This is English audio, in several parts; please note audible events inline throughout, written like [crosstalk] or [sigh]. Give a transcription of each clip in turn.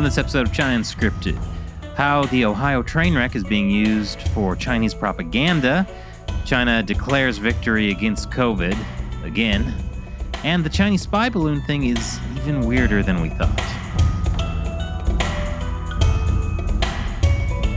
On this episode of China Unscripted, how the Ohio train wreck is being used for Chinese propaganda, China declares victory against COVID again, and the Chinese spy balloon thing is even weirder than we thought.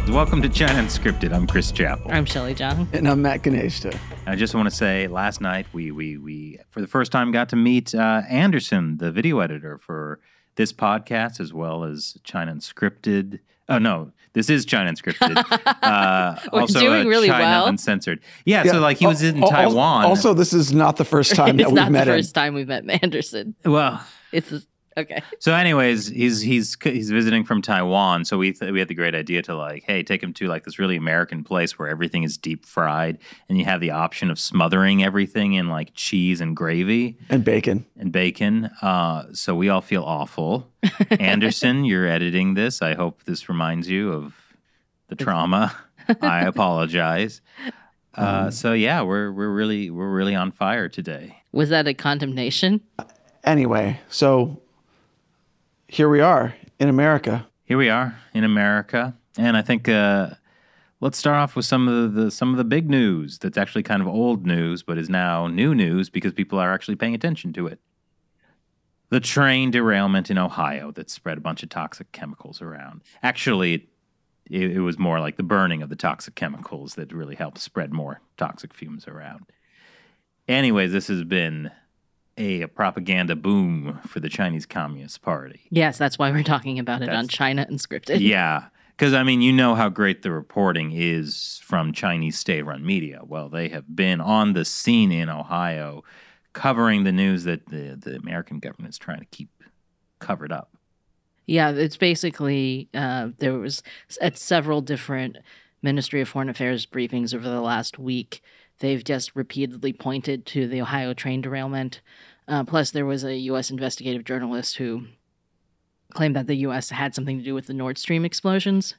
Welcome to China Unscripted. I'm Chris Chappell. I'm Shelley Zhang. And I'm Matt Gnaizda. I just want to say, last night we we we for the first time got to meet uh, Anderson, the video editor for this podcast, as well as China Unscripted. Oh no, this is China Unscripted. [laughs] Uh, We're also, doing uh, really China well. Uncensored. Yeah, so like he was in Al- al- Taiwan. Also, this is not the first [laughs] time that we've not the met him. first time we've met Manderson. well, It's just- okay. [laughs] So, anyways, he's he's he's visiting from Taiwan. So we th- we had the great idea to like, hey, take him to like this really American place where everything is deep fried, and you have the option of smothering everything in like cheese and gravy And bacon. and bacon. Uh, so we all feel awful. [laughs] Anderson, you're editing this. I hope this reminds you of the trauma. [laughs] I apologize. Uh, so yeah, we're we're really we're really on fire today. Was that a condemnation? Anyway, so here we are in America. Here we are in America, and I think uh, let's start off with some of the some of the big news that's actually kind of old news, but is now new news because people are actually paying attention to it. The train derailment in Ohio that spread a bunch of toxic chemicals around. Actually, it, it was more like the burning of the toxic chemicals that really helped spread more toxic fumes around. Anyways, this has been a, propaganda boom for the Chinese Communist Party. Yes, that's why we're talking about it on China Unscripted. [laughs] Yeah. Because, I mean, you know how great the reporting is from Chinese state run media. Well, they have been on the scene in Ohio covering the news that the, the American government is trying to keep covered up. Yeah, it's basically uh, there was at several different Ministry of Foreign Affairs briefings over the last week. They've just repeatedly pointed to the Ohio train derailment. Uh, plus, there was a U.S. investigative journalist who claimed that the U.S. had something to do with the Nord Stream explosions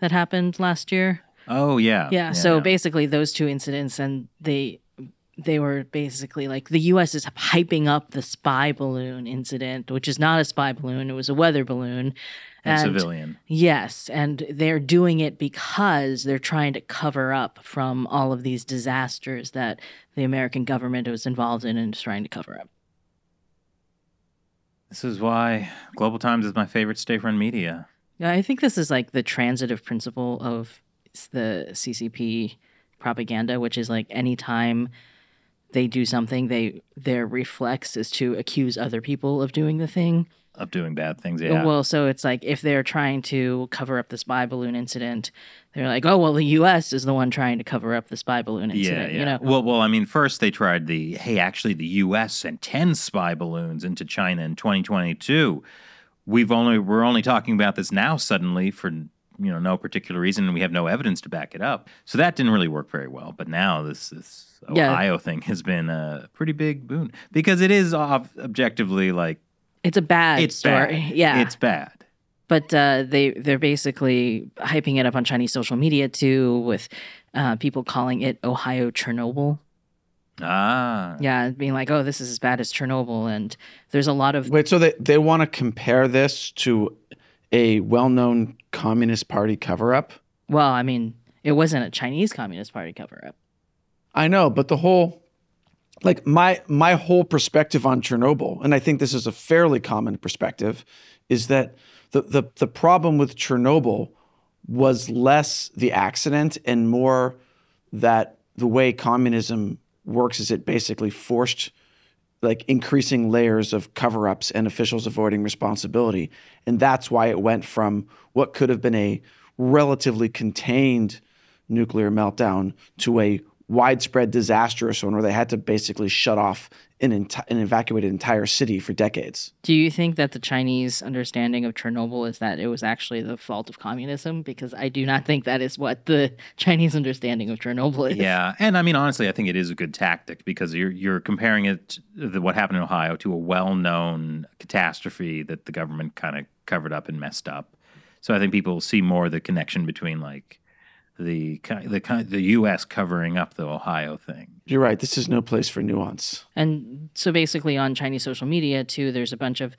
that happened last year. Oh, yeah. Yeah, so basically those two incidents and they they were basically like the US is hyping up the spy balloon incident, which is not a spy balloon, it was a weather balloon. And civilian. Yes, and they're doing it because they're trying to cover up from all of these disasters that the American government was involved in and is trying to cover up. This is why Global Times is my favorite state run media. Yeah, I think this is like the transitive principle of the CCP propaganda, which is like anytime they do something, they their reflex is to accuse other people of doing the thing. Of doing bad things, yeah. Well, so it's like if they're trying to cover up the spy balloon incident, they're like, "Oh, well, the U.S. is the one trying to cover up the spy balloon yeah, incident." yeah. You know, Well, well, I mean, first they tried the hey, actually, the U.S. sent ten spy balloons into China in 2022. We've only we're only talking about this now suddenly for you know no particular reason, and we have no evidence to back it up. So that didn't really work very well. But now this this Yeah. Ohio thing has been a pretty big boon because it is ob- objectively like it's a bad it's story. bad. [laughs] Yeah, it's bad. but uh, they they're basically hyping it up on Chinese social media too, with uh, people calling it Ohio Chernobyl. Ah, Yeah, being like, "Oh, this is as bad as Chernobyl," and there's a lot of Wait, so they, they want to compare this to a well known Communist Party cover up? well, I mean, it wasn't a Chinese Communist Party cover up. I know, but the whole like my my whole perspective on Chernobyl, and I think this is a fairly common perspective, is that the the, the problem with Chernobyl was less the accident and more that the way communism works is it basically forced like increasing layers of cover-ups and officials avoiding responsibility. And that's why it went from what could have been a relatively contained nuclear meltdown to a widespread disastrous one where they had to basically shut off an, enti- an evacuated entire city for decades. Do you think that the Chinese understanding of Chernobyl is that it was actually the fault of communism? Because I do not think that is what the [laughs] Chinese understanding of Chernobyl is. Yeah, and I mean honestly, I think it is a good tactic because you're you're comparing it to what happened in Ohio to a well-known catastrophe that the government kind of covered up and messed up. So I think people see more the connection between like the the the U.S. covering up the Ohio thing. You're right. This is no place for nuance. And so basically on Chinese social media too, there's a bunch of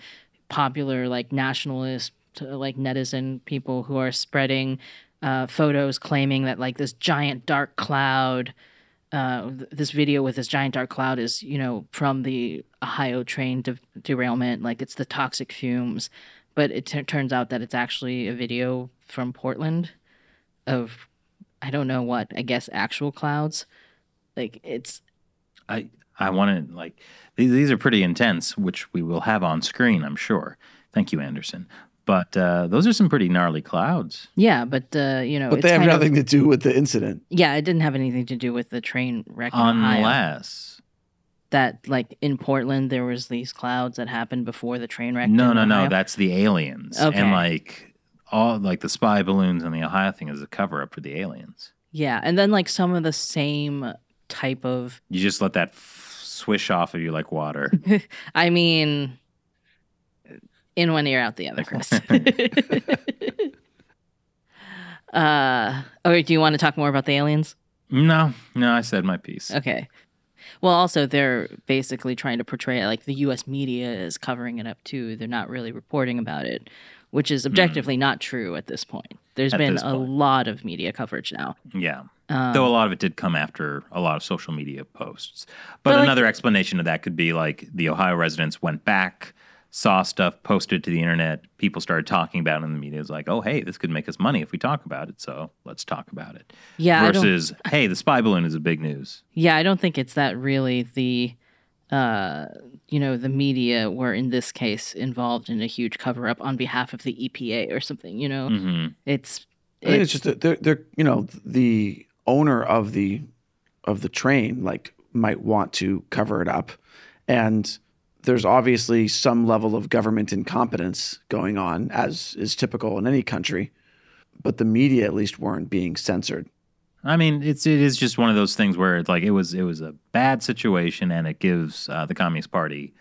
popular like nationalist like netizen people who are spreading uh, photos claiming that like this giant dark cloud uh, th- this video with this giant dark cloud is, you know, from the Ohio train de- derailment. Like it's the toxic fumes, but it t- turns out that it's actually a video from Portland of, I don't know what, I guess actual clouds. Like it's, I I want to like these these are pretty intense, which we will have on screen, I'm sure. Thank you, Anderson. But uh, those are some pretty gnarly clouds. yeah, but, uh, you know, But it's they have kind of- nothing to do with the incident. yeah, it didn't have anything to do with the train wreck. Unless That, like, in Portland, there was these clouds that happened before the train wreck. no, in no, no, that's the aliens. Okay. And like all like the spy balloons and the Ohio thing is a cover up for the aliens. Yeah, and then, like, some of the same type of You just let that f- swish off of you like water. [laughs] I mean, in one ear, out the other, Chris. [laughs] [laughs] uh, or do you want to talk more about the aliens? no, no, I said my piece. Okay. Well, also, they're basically trying to portray it like the U.S. media is covering it up too. They're not really reporting about it, which is objectively not true at this point. There's At been a point. lot of media coverage now. Yeah. Um, Though a lot of it did come after a lot of social media posts. But, But, like- another explanation of that could be like the Ohio residents went back, saw stuff posted to the internet, people started talking about it in the media. It's like, oh, hey, this could make us money if we talk about it. So let's talk about it. yeah, Versus, hey, the spy balloon is a big news. Yeah, I don't think it's that really the uh you know the media were in this case involved in a huge cover up on behalf of the EPA or something, you know. hmm It's I think it's it's just that they're, they're you know the owner of the of the train like might want to cover it up, and there's obviously some level of government incompetence going on, as is typical in any country. But the media, at least, weren't being censored. I mean, it's it is just one of those things where it's like it was it was a bad situation, and it gives uh, the Communist Party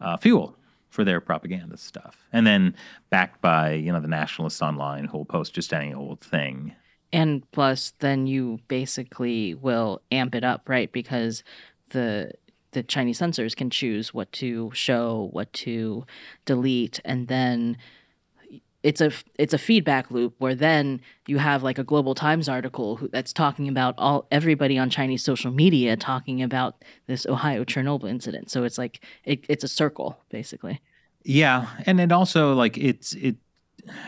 uh, fuel for their propaganda stuff, and then backed by you know the nationalists online who will post just any old thing. and plus then you basically will amp it up, right? Because the the Chinese censors can choose what to show, what to delete, and then it's a it's a feedback loop where then you have like a Global Times article who, that's talking about all everybody on Chinese social media talking about this Ohio Chernobyl incident. So it's like it, it's a circle basically. Yeah, and it also like it's it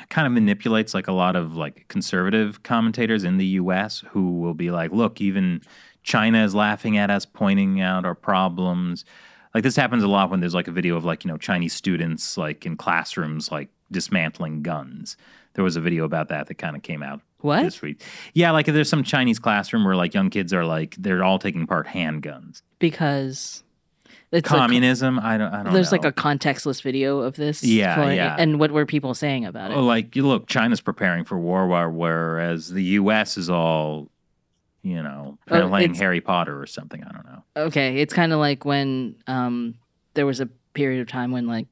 kind of manipulates like a lot of like conservative commentators in the U.S. who will be like, "Look, even China is laughing at us, pointing out our problems." Like this happens a lot when there's like a video of like you know Chinese students like in classrooms like dismantling guns. There was a video about that that kind of came out What? this week. Yeah, like there's some Chinese classroom where like young kids are like they're all taking apart handguns. Because it's like- Communism, I don't, I don't know there's know. like a contextless video of this. Yeah, for- yeah. And what were people saying about it? Oh, like you look, China's preparing for war, while- whereas the U.S. is all, you know, Oh, playing Harry Potter or something. I don't know. Okay, it's kind of like when um, there was a period of time when like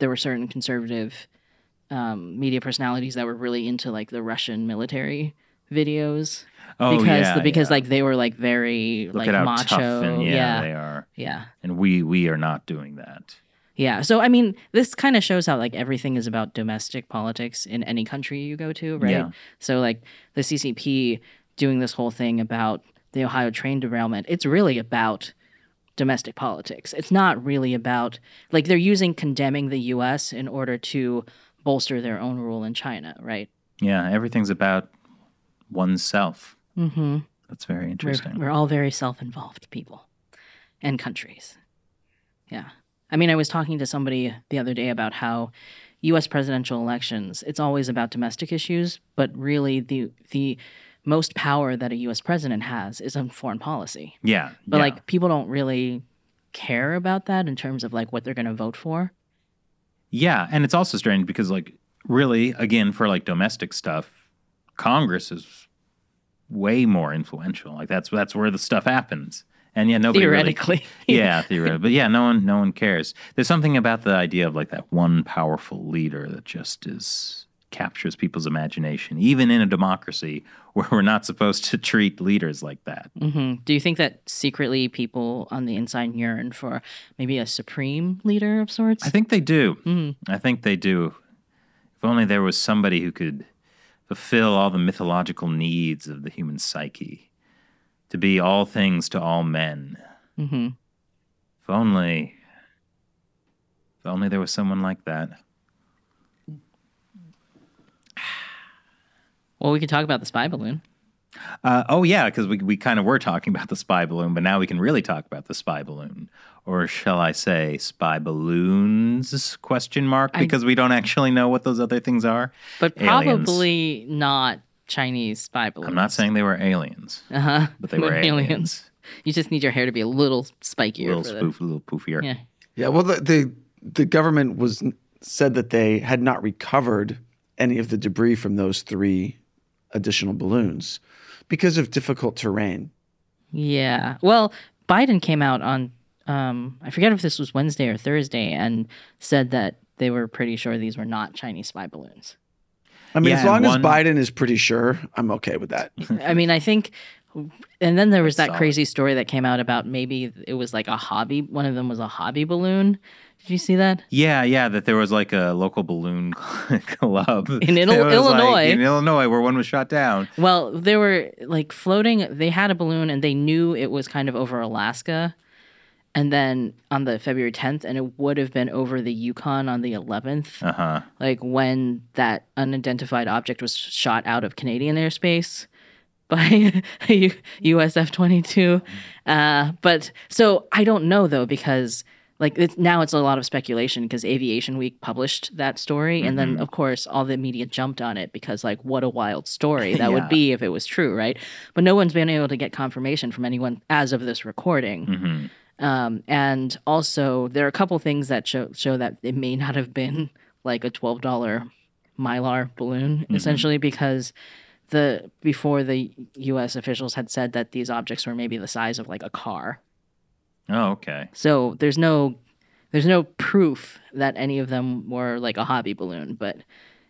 there were certain conservative um, media personalities that were really into like the Russian military videos Oh because yeah, the, because yeah. like they were like very look like at how macho. tough and yeah, yeah, they are, yeah, and we we are not doing that. yeah. So I mean, this kind of shows how like everything is about domestic politics in any country you go to, right? Yeah. So like the CCP doing this whole thing about the Ohio train derailment, it's really about domestic politics. It's not really about like they're using condemning the US in order to bolster their own rule in China, right? Yeah, everything's about oneself. Mm-hmm. That's very We're, interesting. we're all very self-involved people and countries. Yeah. I mean, I was talking to somebody the other day about how US presidential elections, it's always about domestic issues, but really the the most power that a US president has is on foreign policy. yeah, But yeah. like people don't really care about that in terms of like what they're going to vote for. Yeah, and it's also strange because like really again for like domestic stuff, Congress is way more influential. Like that's that's where the stuff happens. And yeah, nobody really theoretically. [laughs] yeah, theoretically. But yeah, no one no one cares. There's something about the idea of like that one powerful leader that just is captures people's imagination, even in a democracy [laughs] where we're not supposed to treat leaders like that. hmm Do you think that secretly people on the inside yearn for maybe a supreme leader of sorts? I think they do. Mhm. I think they do. If only there was somebody who could fulfill all the mythological needs of the human psyche, to be all things to all men. hmm If only. If only there was someone like that. Well, we could talk about the spy balloon. Uh, oh yeah, because we we kind of were talking about the spy balloon, but now we can really talk about the spy balloon, or shall I say, spy balloons? Question mark, I- because we don't actually know what those other things are. But Aliens. probably not Chinese spy balloons. I'm not saying they were aliens, Uh huh. but they were [laughs] aliens. You just need your hair to be a little spikier. A little for spoof, a little poofier. Yeah. Yeah, well, the, the the government was said that they had not recovered any of the debris from those three additional balloons because of difficult terrain. Yeah. Well, Biden came out on um I forget if this was Wednesday or Thursday and said that they were pretty sure these were not Chinese spy balloons. I mean, Yeah, as long and as Biden is pretty sure, I'm okay with that. [laughs] I mean, I think and then there was That's that solid. crazy story that came out about maybe it was like a hobby one of them was a hobby balloon. Did you see that? Yeah, yeah, that there was like a local balloon [laughs] club In Il- [laughs] was, like, Illinois. in Illinois, where one was shot down. Well, they were like floating. They had a balloon and they knew it was kind of over Alaska. And then on the February 10th, and it would have been over the Yukon on the 11th, Uh huh. like when that unidentified object was shot out of Canadian airspace [laughs] by a U- US F 22. Uh, but so I don't know though, because like it's, now it's a lot of speculation because Aviation Week published that story. And then, of course, all the media jumped on it because, like, what a wild story [laughs] that Yeah. would be if it was true, right? But no one's been able to get confirmation from anyone as of this recording. hmm Um, and also, there are a couple things that show show that it may not have been like a twelve dollar mylar balloon, essentially because the before the U.S. officials had said that these objects were maybe the size of like a car. Oh, okay. So there's no there's no proof that any of them were like a hobby balloon, but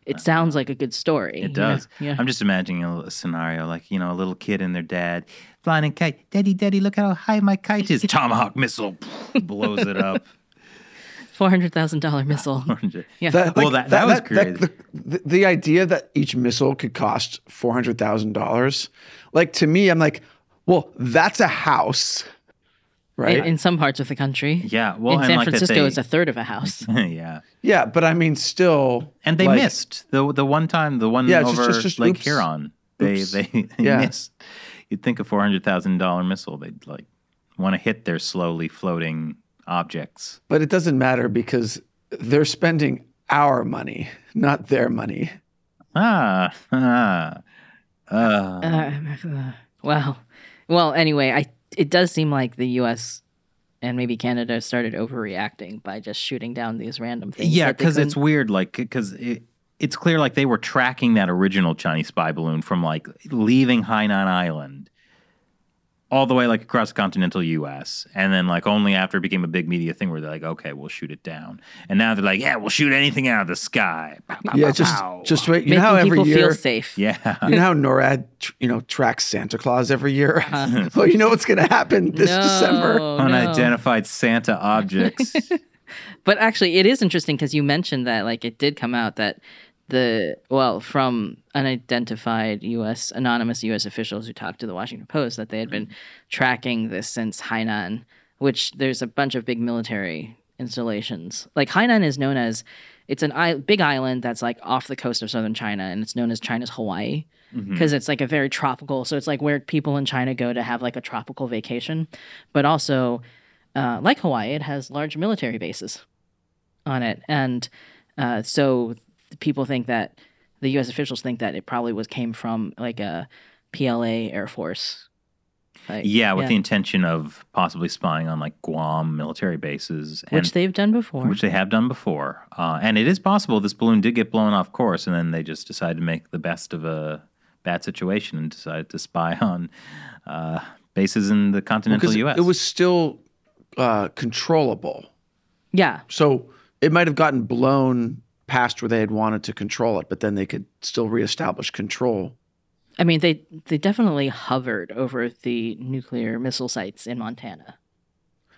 it sounds like a good story. Uh, It does. Yeah. I'm just imagining a, a scenario like, you know, a little kid and their dad flying a kite. Daddy, daddy, look how high my kite is. [laughs] Tomahawk missile blows it up. [laughs] Four hundred thousand dollar missile. [laughs] Yeah. That, Well, that- that was crazy. the, the, the idea that each missile could cost four hundred thousand dollars, like to me, I'm like, well, that's a house, right? in, in some parts of the country. Yeah. Well, in San like Francisco, they- it's a third of a house. [laughs] yeah. yeah, but I mean, still, And they like, missed the the one time, the one Yeah, just- over just- just Lake oops. Huron. They Oops. they, [laughs] they Yeah. missed. You'd think a four hundred thousand dollar missile, they'd like want to hit their slowly floating objects. But it doesn't matter because they're spending our money, not their money. Ah, [laughs] ah, uh, Uh, well, well. Anyway, I it does seem like the U.S. and maybe Canada started overreacting by just shooting down these random things. yeah, because it's weird. Like, because it, it's clear like they were tracking that original Chinese spy balloon from like leaving Hainan Island all the way like across the continental U.S. and then like only after it became a big media thing where they're like, okay, we'll shoot it down. And now they're like, yeah, we'll shoot anything out of the sky. Pow, pow, Yeah, pow, just pow. just wait. You making know how every people year, feel safe. yeah. [laughs] you know how NORAD, you know, tracks Santa Claus every year. Uh-huh. [laughs] well, you know what's going to happen this No, December. no. Unidentified Santa objects. [laughs] But actually, it is interesting because you mentioned that like it did come out that the well from unidentified U.S. anonymous U.S. officials who talked to the Washington Post that they had been tracking this since Hainan, which there's a bunch of big military installations. Like Hainan is known as it's an I- big island that's like off the coast of southern China, and it's known as China's Hawaii because it's like a very tropical. So it's like where people in China go to have like a tropical vacation, but also uh, like Hawaii, it has large military bases on it, and uh, so people think that the U.S. officials think that it probably was came from like a PLA Air Force. Like, yeah, with the intention of possibly spying on like Guam military bases, and, which they've done before. which they have done before. Uh, and it is possible this balloon did get blown off course, and then they just decided to make the best of a bad situation and decided to spy [laughs] on uh, bases in the continental Because U.S. it was still uh, controllable. yeah, So it might have gotten blown past where they had wanted to control it, but then they could still reestablish control. I mean they they definitely hovered over the nuclear missile sites in Montana.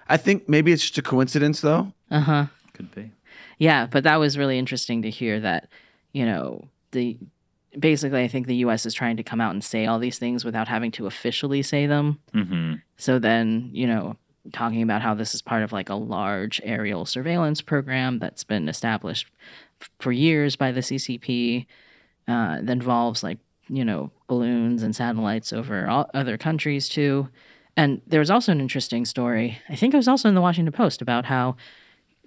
I think maybe it's just a coincidence, though. Uh huh. could be. Yeah, but that was really interesting to hear that, you know, the basically, I think the U.S. is trying to come out and say all these things without having to officially say them. hmm So then, you know, talking about how this is part of like a large aerial surveillance program that's been established f- for years by the CCP uh, that involves like, you know, balloons and satellites over all other countries too. And there was also an interesting story, I think it was also in the Washington Post, about how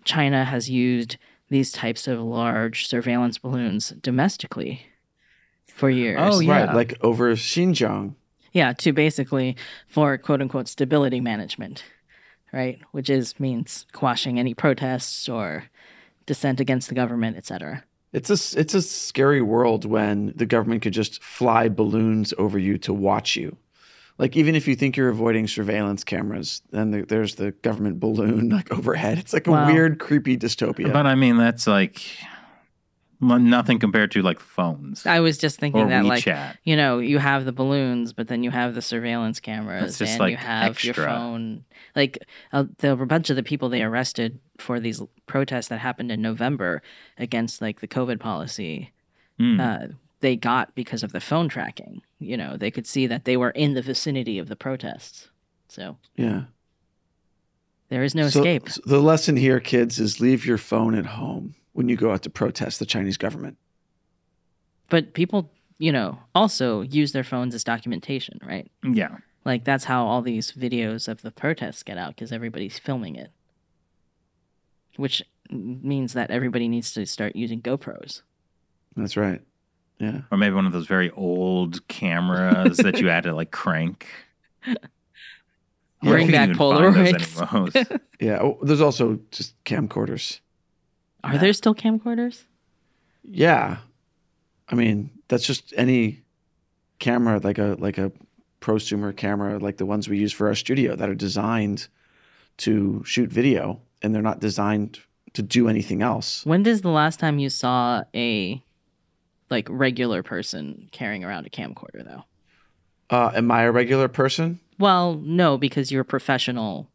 China has used these types of large surveillance balloons domestically for years. Oh, yeah. Right, like over Xinjiang. Yeah, to basically for quote unquote stability management, right? Which is means quashing any protests or dissent against the government, etc. It's a it's a scary world when the government could just fly balloons over you to watch you. Like even if you think you're avoiding surveillance cameras, then the, there's the government balloon like overhead. It's like a Wow. weird, creepy dystopia. But I mean, that's like well, nothing compared to like phones I was just thinking or that like WeChat. you know, you have the balloons, but then you have the surveillance cameras just, and like, you have your phone. Like uh, there were a bunch of the people they arrested for these protests that happened in November against like the COVID policy. Mm. Uh, they got because of the phone tracking. You know, they could see that they were in the vicinity of the protests. So yeah. There is no So- escape. so the lesson here, kids, is leave your phone at home when you go out to protest the Chinese government. But people, you know, also use their phones as documentation, right? yeah. Like that's how all these videos of the protests get out because everybody's filming it. Which means that everybody needs to start using GoPros. That's right. Yeah. Or maybe one of those very old cameras that you had to like crank. [laughs] Bring back can even find those Polaroids. [laughs] Yeah. Oh, there's also just camcorders. Are there still camcorders? Yeah. I mean, that's just any camera, like a like a prosumer camera, like the ones we use for our studio that are designed to shoot video and they're not designed to do anything else. When does the last time you saw a like regular person carrying around a camcorder though? Uh, am I a regular person? Well, no, because you're a professional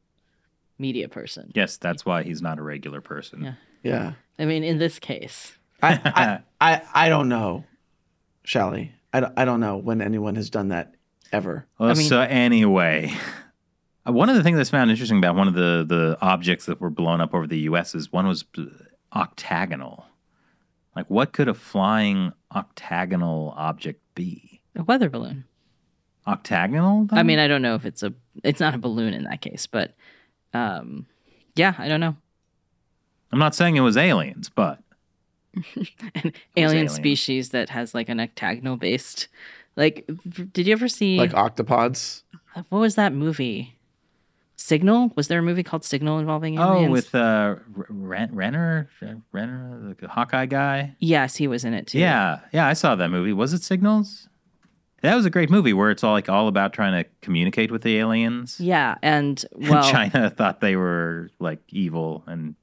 media person. yes, that's why he's not a regular person. Yeah. Yeah. I mean, in this case, I, [laughs] I, I, I don't know, Shelley. I, don't- I don't know when anyone has done that ever. Well, I mean- so anyway, uh, one of the things that's found interesting about one of the the objects that were blown up over the U.S. is one was octagonal. Like, what could a flying octagonal object be? a weather balloon. Octagonal? I mean, I don't know if it's a it's not a balloon in that case, but um yeah, I don't know. I'm not saying it was aliens, but [laughs] An alien alien. species that has like an octagonal based like did you ever see Like octopods. what was that movie? Signal? Was there a movie called Signal involving aliens? oh, with uh, Ren- Renner, Renner, the Hawkeye guy. yes, he was in it too. Yeah, yeah, I saw that movie. Was it Signals? That was a great movie where it's all like all about trying to communicate with the aliens. Yeah, and [laughs] well, China [laughs] thought they were like evil and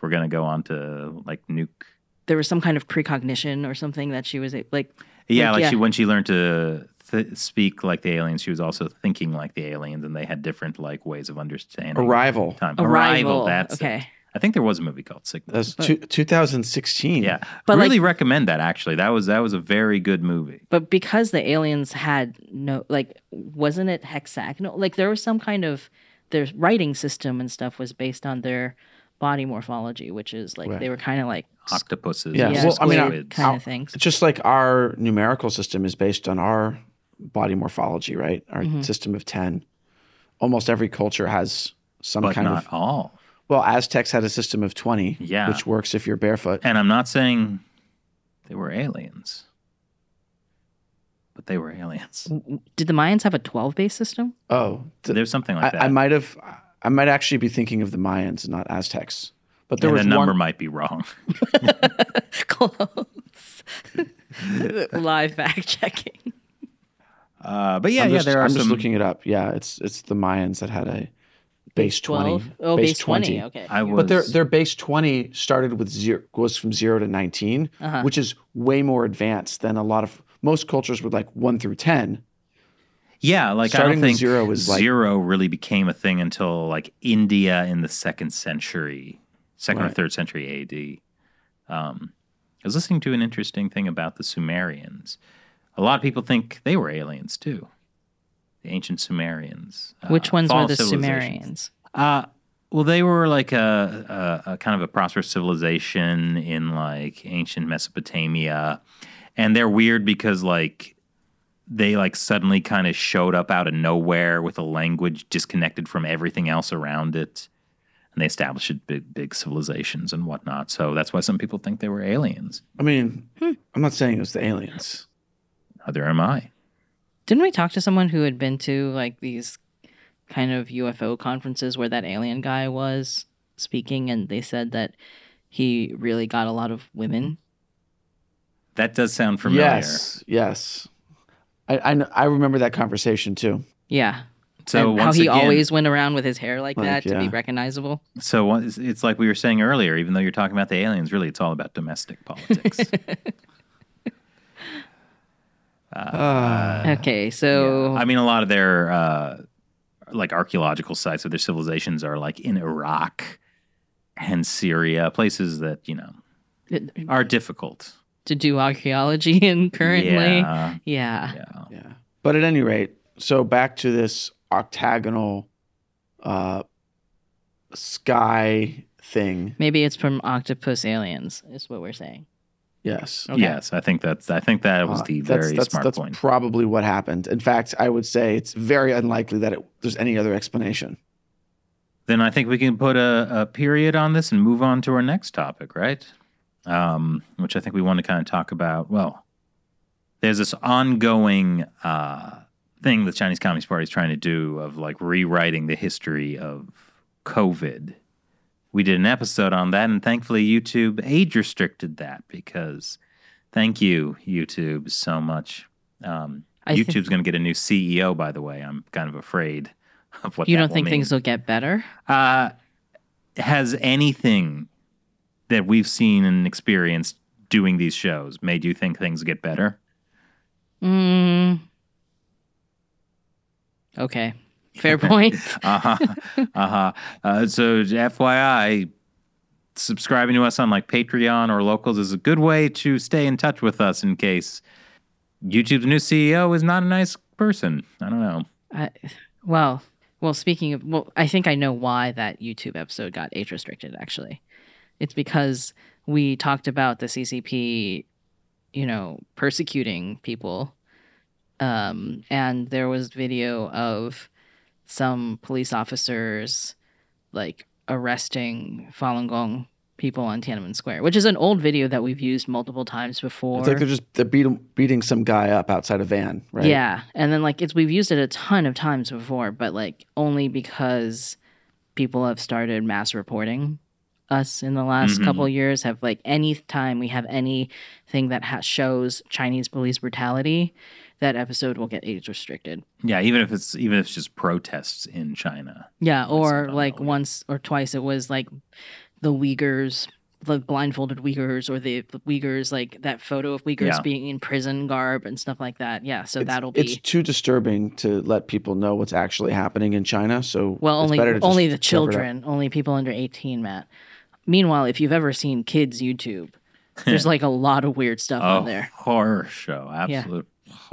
were going to go on to like nuke. there was some kind of precognition or something that she was like Yeah, Like, like, yeah. she when she learned to th- speak like the aliens, she was also thinking like the aliens, and they had different like ways of understanding Arrival. time. arrival. That's it. Okay. I think there was a movie called Signal. That's two, 2016. Yeah, But, really like- recommend that. Actually, that was that was a very good movie. But because the aliens had no like wasn't it hexagonal? Like there was some kind of their writing system and stuff was based on their body morphology, which is like Right. they were kind of like Octopuses. Yeah, yeah, well, I mean, squid squids. kind of things. Just like our numerical system is based on our body morphology, right? Our Mm-hmm. system of 10. Almost every culture has some but kind not of. all. Well, Aztecs had a system of 20, Yeah. which works if you're barefoot. And I'm not saying they were aliens, but they were aliens. Did the Mayans have a 12 base system? Oh, th- There's something I, like that. I might have. I might actually be thinking of the Mayans, not Aztecs. But there and was the number one. might be wrong. [laughs] Close. [laughs] Live fact checking. Uh, but yeah, I'm yeah, just, there are I'm some. just looking it up. Yeah, it's it's the Mayans that had a base 20. Oh, base 20. Okay. I was, But their their base 20 started with zero goes from 0 to 19, Uh-huh. which is way more advanced than a lot of most cultures with like 1 through 10. yeah, like I starting don't with think zero is like- zero really became a thing until like India in the second century, second or third century AD. Um, I was listening to an interesting thing about the Sumerians. A lot of people think they were aliens too. The ancient Sumerians. uh, Which ones were the. Sumerians? Uh, well, they were like a, a, a kind of a prosperous civilization in like ancient Mesopotamia, and they're weird because like they like suddenly kind of showed up out of nowhere with a language disconnected from everything else around it, and they established big big civilizations and whatnot. So that's why some people think they were aliens. I mean, I'm not saying it was the aliens. Neither am I. Didn't we talk to someone who had been to like these kind of UFO conferences where that alien guy was speaking and they said that he really got a lot of women? That does sound familiar. Yes, yes. I, I I remember that conversation too. Yeah. So and how he again, always went around with his hair like, Like, that to be recognizable. So it's- it's like we were saying earlier. Even though you're talking about the aliens, really, it's all about domestic politics. [laughs] Uh, Okay, so I mean, a lot of their uh, like archaeological sites of their civilizations are like in Iraq and Syria, places that you know are difficult. to do archaeology [laughs] in currently. Yeah, Yeah. yeah. yeah. But at any rate, so back to this octagonal uh, sky thing. Maybe it's from octopus aliens, is what we're saying. Yes. Okay. Yes, I think that's. I think that was Uh, the that's, very that's, smart that's point. That's probably what happened. In fact, I would say it's very unlikely that it, there's any other explanation. then I think we can put a, a period on this and move on to our next topic, right? Um, which I think we want to kind of talk about. Well, there's this ongoing uh, thing the Chinese Communist Party is trying to do of like rewriting the history of COVID. We did an episode on that, and thankfully, YouTube age restricted that because thank you, YouTube, so much. Um, YouTube's going to get a new CEO, by the way. I'm kind of afraid of what you don't think mean. things will get better? Uh, has anything that we've seen and experienced doing these shows made you think things get better? Mm. Okay. Fair point. [laughs] Uh-huh. uh-huh. Uh, so FYI, subscribing to us on like Patreon or locals is a good way to stay in touch with us in case YouTube's new CEO is not a nice person. I don't know. I, well, well, speaking of, well, I think I know why that YouTube episode got age restricted. Actually, it's because we talked about the CCP, you know, persecuting people, um, and there was video of some police officers like arresting Falun Gong people on Tiananmen Square, which is an old video that we've used multiple times before. It's like they're just they're beat, beating some guy up outside a van, right? Yeah, and then like it's we've used it a ton of times before, but like only because people have started mass reporting us in the last Mhm. couple years have like any time we have anything that ha- shows Chinese police brutality, that episode will get age restricted. Yeah, even if it's even if it's just protests in China. Yeah, or like that once or twice it was like the Uyghurs, the blindfolded Uyghurs, or the, the Uyghurs, like that photo of Uyghurs Yeah. being in prison garb and stuff like that. Yeah, so It's, that'll be it's too disturbing to let people know what's actually happening in China. So Well, it's only better to just only the cover it up. children, only people under 18, Matt. Meanwhile, if you've ever seen kids YouTube, [laughs] there's like a lot of weird stuff a on there. horror show, Yeah.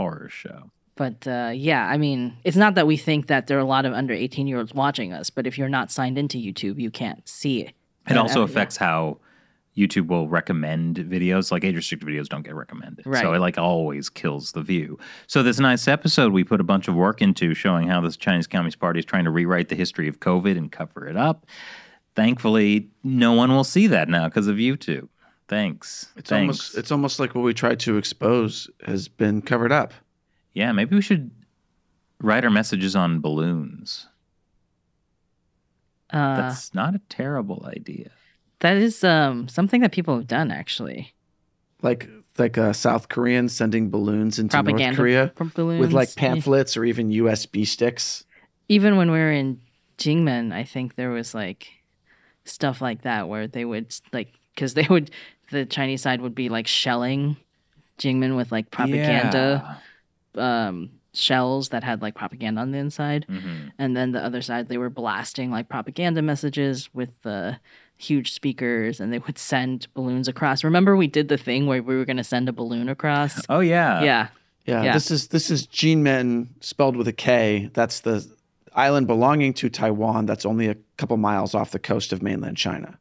Horror show. But uh, yeah, I mean, it's not that we think that there are a lot of under 18 year olds watching us, but if you're not signed into YouTube, you can't see it. It Uh, also affects how YouTube will recommend videos. Like age restricted videos don't get recommended, so it like always kills the view. So this nice episode we put a bunch of work into showing how this Chinese Communist Party is trying to rewrite the history of COVID and cover it up. Thankfully, no one will see that now because of YouTube. Thanks. It's Thanks. almost it's almost like what we tried to expose has been covered up. yeah, maybe we should write our messages on balloons. Uh, That's not a terrible idea. that is um, something that people have done actually. Like like uh, South Koreans sending balloons into North Korea from balloons with like Yeah. pamphlets or even USB sticks. even when we were in Jinmen, I think there was like stuff like that where they would like because they would the Chinese side would be like shelling Jinmen with like propaganda um, shells that had like propaganda on the inside, Yeah. Mhm. and then the other side they were blasting like propaganda messages with the huge speakers and they would send balloons across. Remember we did the thing where we were going to send a balloon across? Oh yeah. yeah. Yeah, Yeah. this is this is Jinmen spelled with a K. That's the island belonging to Taiwan. That's only a couple miles off the coast of mainland China.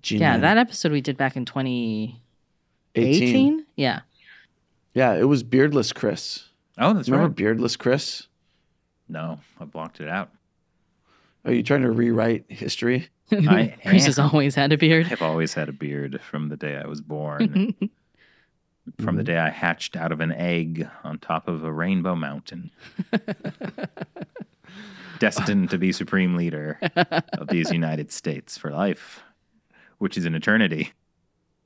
Jinmen, Yeah, that episode we did back in 2018. Yeah. Yeah, it was beardless Chris. Oh, that's right. Remember right. beardless Chris? No, I blocked it out. Are you trying to rewrite history? [laughs] I Chris has always had a beard. I've always had a beard from the day I was born. [laughs] Mm-hmm. from the day I hatched out of an egg on top of a rainbow mountain. [laughs] Destined to be supreme leader of these United States for life, which is an eternity.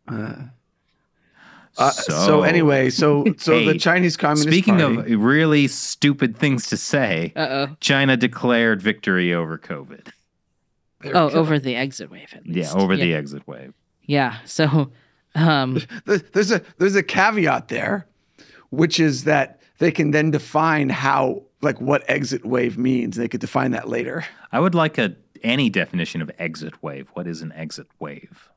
Uh, uh, so, anyway, so so Hey, the Chinese Communist Speaking Party, of really stupid things to say, Uh oh. China declared victory over COVID. There Oh, over the exit wave at least. Yeah, over yeah. the exit wave. Yeah. So, um, [laughs] there's a there's a caveat there, which is that they can then define how like what exit wave means. They could define that later. I would like a any definition of exit wave. What is an exit wave?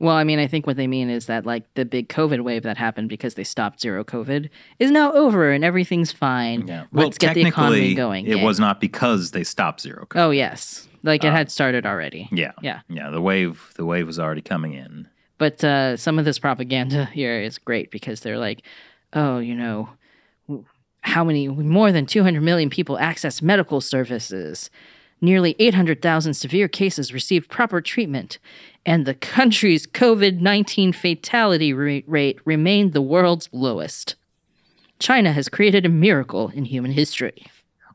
well, I mean, I think what they mean is that like the big COVID wave that happened because they stopped zero COVID is now over and everything's fine. Yeah. Let's get the economy going. It Yay. was not because they stopped zero COVID. Oh yes, like it had started already. Yeah. Yeah. Yeah. The wave the wave was already coming in. But uh, some of this propaganda [laughs] here is great because they're like, oh, you know, w- how many, more than 200 million people access medical services. Nearly 800,000 severe cases received proper treatment. And the country's COVID 19 fatality ra- rate remained the world's lowest. China has created a miracle in human history.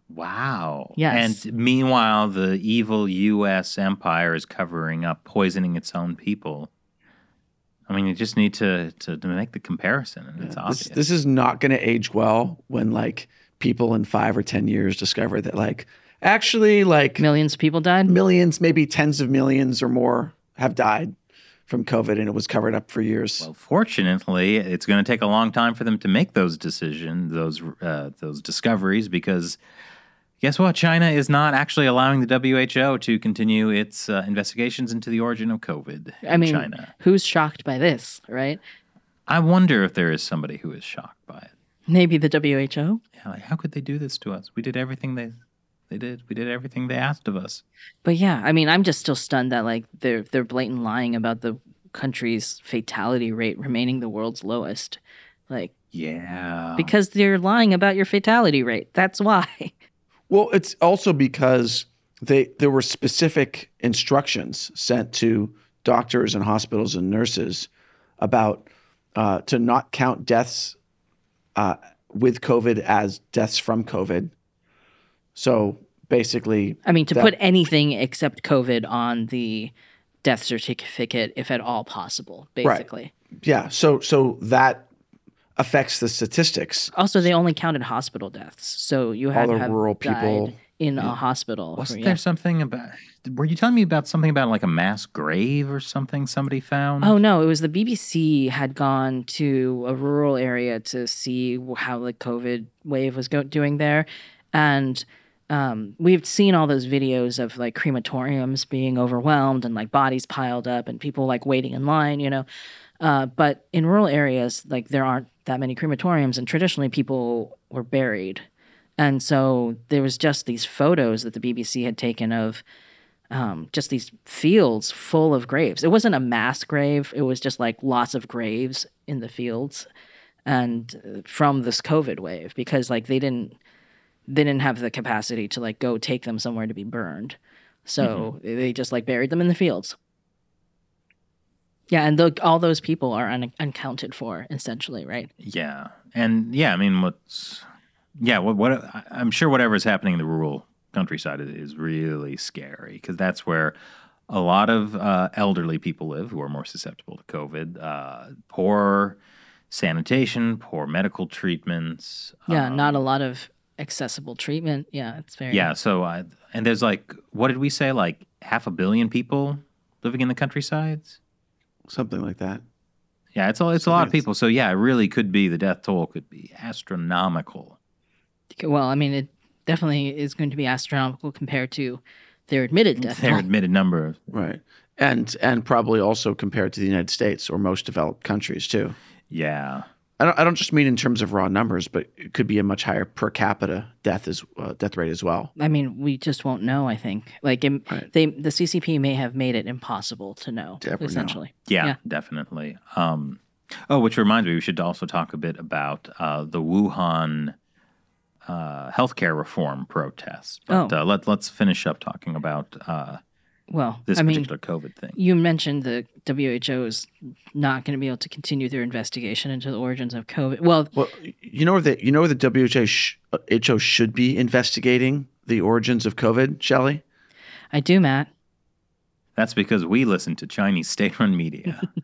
Wow. Yes. And meanwhile, the evil U.S. empire is covering up, poisoning its own people. I mean, you just need to to, to make the comparison, and it's obvious. This, this is not going to age well when like people in five or ten years discover that like actually like Millions of people died. millions, maybe tens of millions or more have died from COVID, and it was covered up for years. well, fortunately, it's going to take a long time for them to make those decisions, those uh, those discoveries, because guess what? China is not actually allowing the WHO to continue its uh, investigations into the origin of COVID in I mean, China. who's shocked by this, right? I wonder if there is somebody who is shocked by it. Maybe the WHO? Yeah, like how could they do this to us? We did everything they they did. We did everything they asked of us. But yeah, I mean, I'm just still stunned that like they're they're blatant lying about the country's fatality rate remaining the world's lowest. Like Yeah. because they're lying about your fatality rate. That's why. [laughs] Well, it's also because they there were specific instructions sent to doctors and hospitals and nurses about uh, to not count deaths uh, with COVID as deaths from COVID. So basically, I mean, to That- put anything except COVID on the death certificate if at all possible, basically. Right. yeah. So so that affects the statistics. Also, they only counted hospital deaths. So you had all the have rural people. in a hospital. Wasn't for- there yeah. something about? Were you telling me about something about like a mass grave or something somebody found? Oh no, it was the BBC had gone to a rural area to see how the COVID wave was go- doing there, and um, we've seen all those videos of like crematoriums being overwhelmed and like bodies piled up and people like waiting in line, you know. Uh, but in rural areas, like there aren't that many crematoriums, and traditionally people were buried, and so there was just these photos that the BBC had taken of um, just these fields full of graves. It wasn't a mass grave. It was just like lots of graves in the fields, and uh, from this COVID wave because like they didn't they didn't have the capacity to like go take them somewhere to be burned, so they just like buried them in the fields. Yeah, and tho- all those people are un- unaccounted for essentially, right? Yeah, and yeah, I mean, what's yeah, what what I'm sure whatever is happening in the rural countryside is, is really scary because that's where a lot of uh, elderly people live who are more susceptible to COVID. Uh, poor sanitation, poor medical treatments. Yeah, um, not a lot of accessible treatment. Yeah, it's very Yeah, so I and there's like what did we say like half a billion people living in the countrysides? Something like that. Yeah, it's a it's a lot of people. So yeah, it really could be the death toll could be astronomical. Well, I mean, it definitely is going to be astronomical compared to their admitted death Their toll. admitted number Right. and and probably also compared to the United States or most developed countries too. Yeah. I don't, I don't just mean in terms of raw numbers, but it could be a much higher per capita death as uh, death rate as well. I mean, we just won't know. I think like it, Right. they the CCP may have made it impossible to know. To ever know. essentially, Yeah, Yeah. definitely. Um, oh, which reminds me, we should also talk a bit about uh, the Wuhan uh, healthcare reform protests. But Oh. uh, let, let's finish up talking about uh, well, this I mean, particular COVID thing. you mentioned the WHO is not going to be able to continue their investigation into the origins of COVID. Well, Well, you know where the you know where the WHO sh- HO should be investigating the origins of COVID, Shelley? I do, Matt. That's because we listen to Chinese state-run media. [laughs]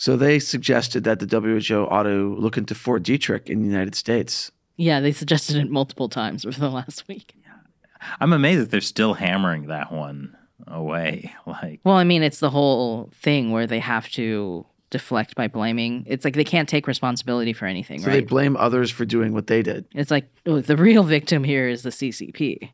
So they suggested that the WHO ought to look into Fort Detrick in the United States. Yeah, they suggested it multiple times over the last week. I'm amazed that they're still hammering that one away. [laughs] Like, Well, I mean, it's the whole thing where they have to deflect by blaming. It's like they can't take responsibility for anything, So they blame others for doing what they did. it's like oh, the real victim here is the CCP.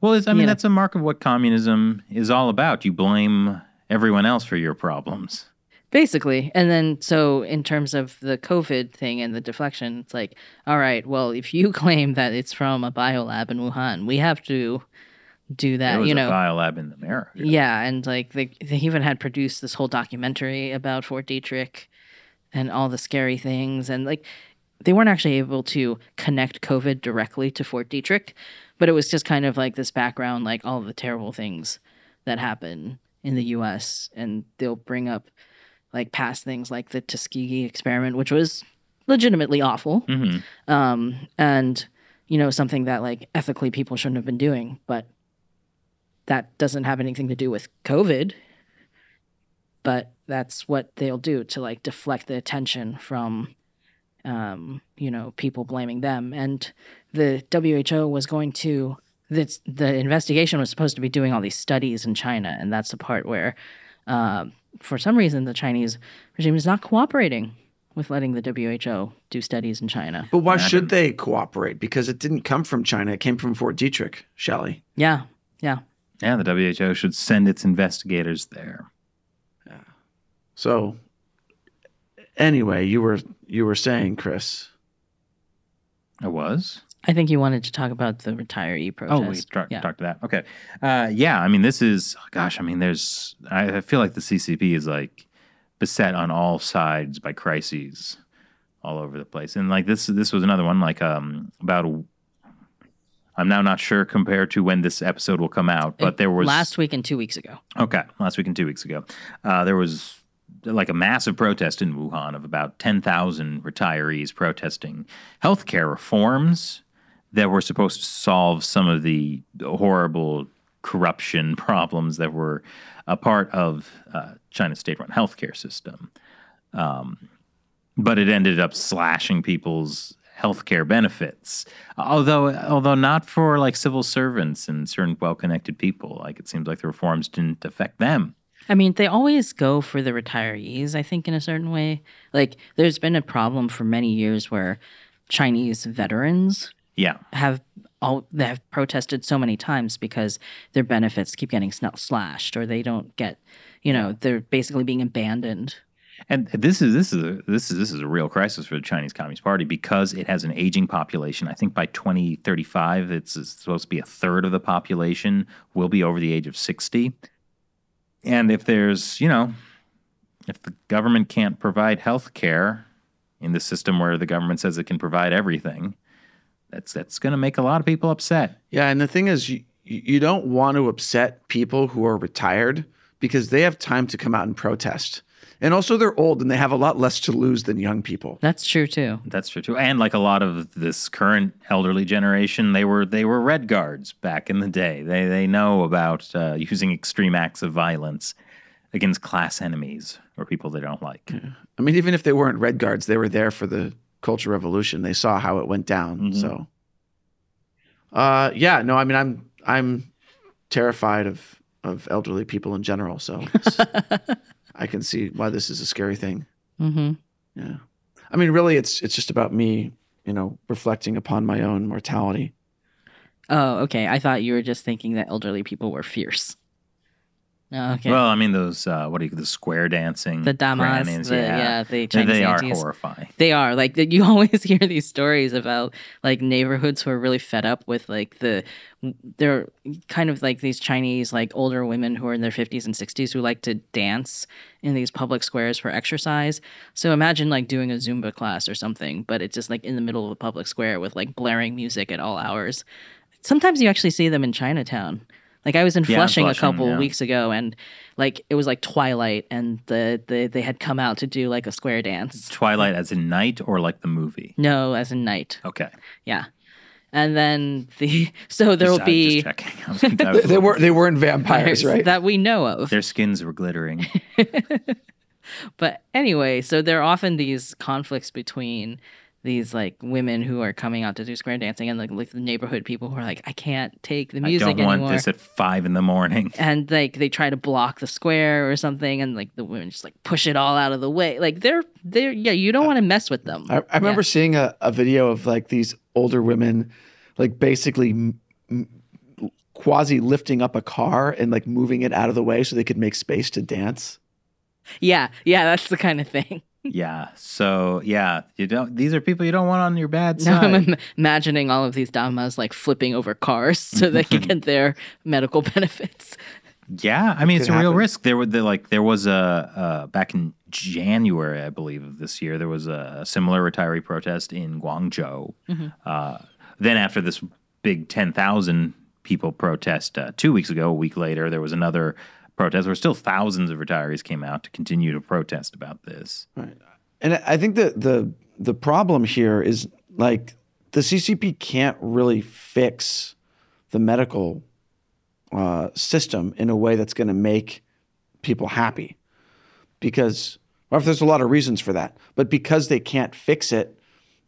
well, it's, I mean, Yeah. that's a mark of what communism is all about. You blame everyone else for your problems. Basically. And then, so in terms of the COVID thing and the deflection, it's like, all right, well, if you [laughs] claim that it's from a biolab in Wuhan, we have to do that, you know. biolab in America. Yeah. And like they, they even had produced this whole documentary about Fort Detrick and all the scary things. And like they weren't actually able to connect COVID directly to Fort Detrick, but it was just kind of like this background, like all the terrible things that happen in the US. And they'll bring up like past things like the Tuskegee experiment, which was legitimately awful. hmm Um, and, you know, something that like ethically people shouldn't have been doing, but that doesn't have anything to do with COVID. But that's what they'll do to like deflect the attention from, um, you know, people blaming them. And the WHO was going to, this, the investigation was supposed to be doing all these studies in China. And that's the part where, um, for some reason, the Chinese regime is not cooperating with letting the WHO do studies in China. But why should they cooperate? Because it didn't come from China. It came from Fort Detrick, Shelley. Yeah, yeah. Yeah, the WHO should send its investigators there. Yeah. So anyway, you were you were saying, Chris. I was. I think you wanted to talk about the retiree protest. Oh, we tra- yeah. talked to that. Okay. Uh, yeah, I mean, this is, gosh, I mean, there's, I, I feel like the CCP is like beset on all sides by crises all over the place. And like this, this was another one, like um, about, a, I'm now not sure compared to when this episode will come out, but there was last week and two weeks ago. Okay, last week and two weeks ago, uh, there was like a massive protest in Wuhan of about 10,000 retirees protesting healthcare reforms that were supposed to solve some of the horrible corruption [laughs] problems that were a part of uh, China's state-run healthcare system. Um, but it ended up slashing people's healthcare benefits. Although, although not for like civil servants and certain well-connected people. Like it seems like the reforms didn't affect them. I mean, they always go for the retirees, I think, in a certain way. Like, there's been a problem for many years where Chinese veterans Yeah, have all they have protested so many times because their benefits keep getting slashed or they don't get, you know, they're basically being abandoned. and this is this is a, this is this is a real crisis for the Chinese Communist Party because it has an aging population. I think by 2035, it's, it's supposed to be a third of the population will be over the age of 60. And if there's, you know, if the government can't provide health care in the system where the government says it can provide everything, that's that's going to make a lot of people upset. Yeah, and the thing is, you you don't want to upset people who are retired because they have time to come out and protest, and also they're old and they have a lot less to lose than young people. That's true too. That's true too. And like a lot of this current elderly generation, they were they were red guards back in the day. They they know about uh, using extreme acts of violence against class enemies or people they don't like. I mean, even if they weren't red guards, they were there for the Cultural Revolution. They saw how it went down. Mhm. So, uh, yeah, no, I mean, I'm I'm terrified of of elderly people in general. So [laughs] I can see why this is a scary thing. hmm Yeah, I mean, really, it's it's just about me, you know, reflecting upon my own mortality. Oh, okay. I thought you were just thinking that elderly people were fierce. Oh, okay. Well, I mean those uh, what do you the square dancing the damas, the, yeah, yeah, the They- Chinese they are aunties. horrifying. They are like. You [laughs] always hear these stories about like neighborhoods who are really fed up with like the they're kind of like these Chinese like older women who are in their fifties and sixties who like to dance in these public squares for exercise. So imagine like doing a Zumba class or something, but it's just like in the middle of a public square with like blaring music at all hours. Sometimes you actually see them in Chinatown. Like I was in Yeah, Flushing, a couple yeah. weeks ago, and like it was like twilight, and the, the they had come out to do like a square dance. Twilight as in night or like the movie. No, as in night. Okay, Yeah. And then the [laughs] so there will be just checking. [laughs] I was, I They, was they were they weren't vampires, right? that we know of. Their skins were glittering. [laughs] But anyway, so there are often these conflicts between these like women who are coming out to do square dancing and like, like the neighborhood people who are like, I can't take the music. I don't want anymore. this at five in the morning. [laughs] and like they try to block the square or something and like the women just like push it all out of the way. Like they're they're yeah, you don't uh, want to mess with them. I, I remember seeing a, a video of like these older women, like basically m- m- quasi lifting up a car and like moving it out of the way so they could make space to dance. Yeah, yeah, that's the kind of thing. Yeah. So yeah, you don't. These are people you don't want on your bad side. Now I'm im- imagining all of these damas like flipping over cars so they can get their medical [laughs] benefits. Yeah, I mean it's a Could real risk. There were the, like there was a uh, back in January, I believe, of this year. There was a similar retiree protest in Guangzhou. Uh, then after this big ten thousand people protest uh, two weeks ago, a week later, there was another protest where still thousands of retirees came out to continue to protest about this. Right. And I think that the the problem here is like the CCP can't really fix the medical uh, system in a way that's going to make people happy, because well, there's a lot of reasons for that. But because they can't fix it,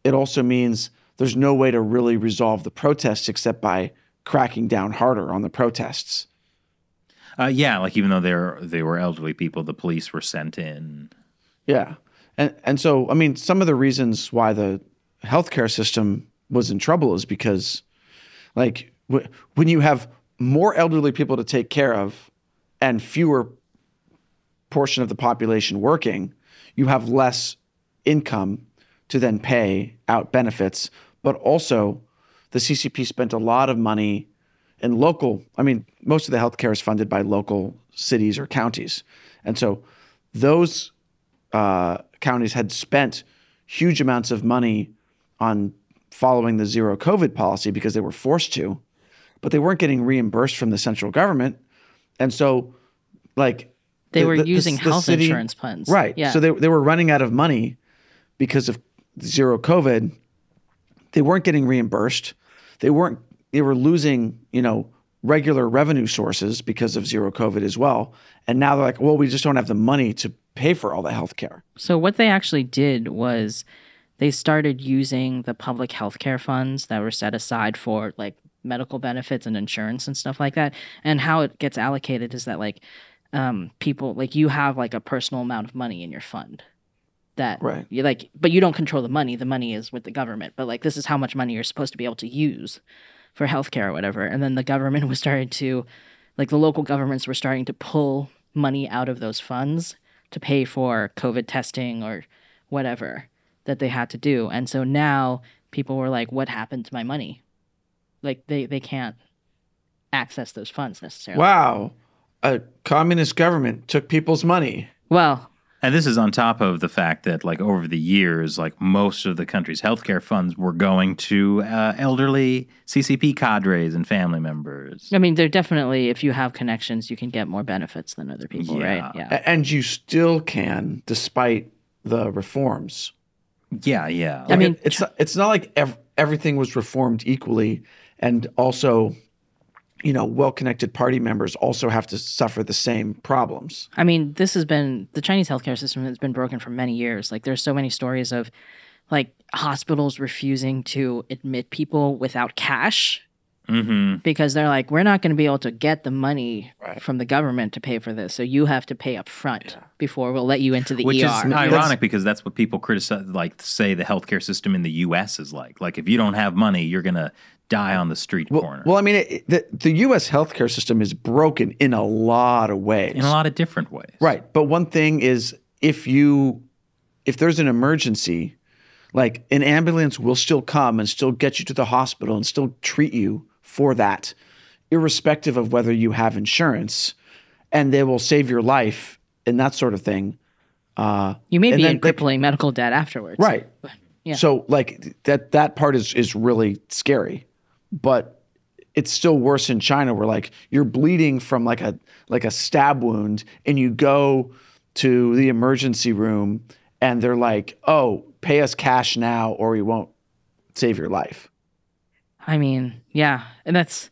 it also means there's no way to really resolve the protests except by cracking down harder on the protests. Uh, yeah, like even though they're they were elderly people, the police were sent in. Yeah. And and so I mean some of the reasons why the healthcare system was in trouble is because like w- when you have more elderly people to take care of and fewer portion of the population working, you have less income to then pay out benefits, but also the CCP spent a lot of money in local, I mean, most of the healthcare is funded by local cities or counties. And so those uh, counties had spent huge amounts of money on following the zero COVID policy because they were forced to, but they weren't getting reimbursed from the central government. And so, like, They the- were the- using the health city- insurance funds. Right. Yeah. So they, they were running out of money because of zero COVID. They weren't getting reimbursed. They weren't, they were losing, you know, regular revenue sources because of zero COVID as well. And now they're like, well, we just don't have the money to pay for all the health care. So what they actually did was they started using the public healthcare funds that were set aside for like medical benefits and insurance and stuff like that. And how it gets allocated is that like um, people like you have like a personal amount of money in your fund that Right. you like but you don't control the money the money is with the government but like this is how much money you're supposed to be able to use for healthcare or whatever and then the government was starting to like the local governments were starting to pull money out of those funds to pay for covid testing or whatever that they had to do and so now people were like what happened to my money like they they can't access those funds necessarily Wow. A communist government took people's money. well And this is on top of the fact that, like, over the years, like, most of the country's healthcare funds were going to uh, elderly CCP cadres and family members. I mean, they're definitely, if you have connections, you can get more benefits than other people, Yeah. right? Yeah. And you still can, despite the reforms. Yeah, yeah. I mean, It- it's not, it's not like ev- everything was reformed equally, and also, you know, well-connected party members also have to suffer the same problems. I mean, this has been the Chinese healthcare system has been broken for many years. Like, there's so many stories of like hospitals refusing to admit people without cash Mm-hmm. because they're like, we're not going to be able to get the money Right. from the government to pay for this, so you have to pay up front before we'll let you into the Which ER. is ironic because that's what people criticize, like say the healthcare system in the U.S. is like. Like if you don't have money, you're gonna die on the street Well, corner well, I mean, it, the the U.S. healthcare system is broken in a lot of ways. in a lot of different ways. Right. But one thing is if you if there's an emergency, like an ambulance will still come and still get you to the hospital and still treat you for that, irrespective of whether you have insurance, and they will save your life and that sort of thing. Uh, you may be in like- crippling medical debt afterwards. right. Yeah. So like that that part is is really scary, but it's still worse in China where like you're bleeding from like a like a stab wound and you go to the emergency room and they're like, "Oh, pay us cash now or we won't save your life." I mean, yeah, and that's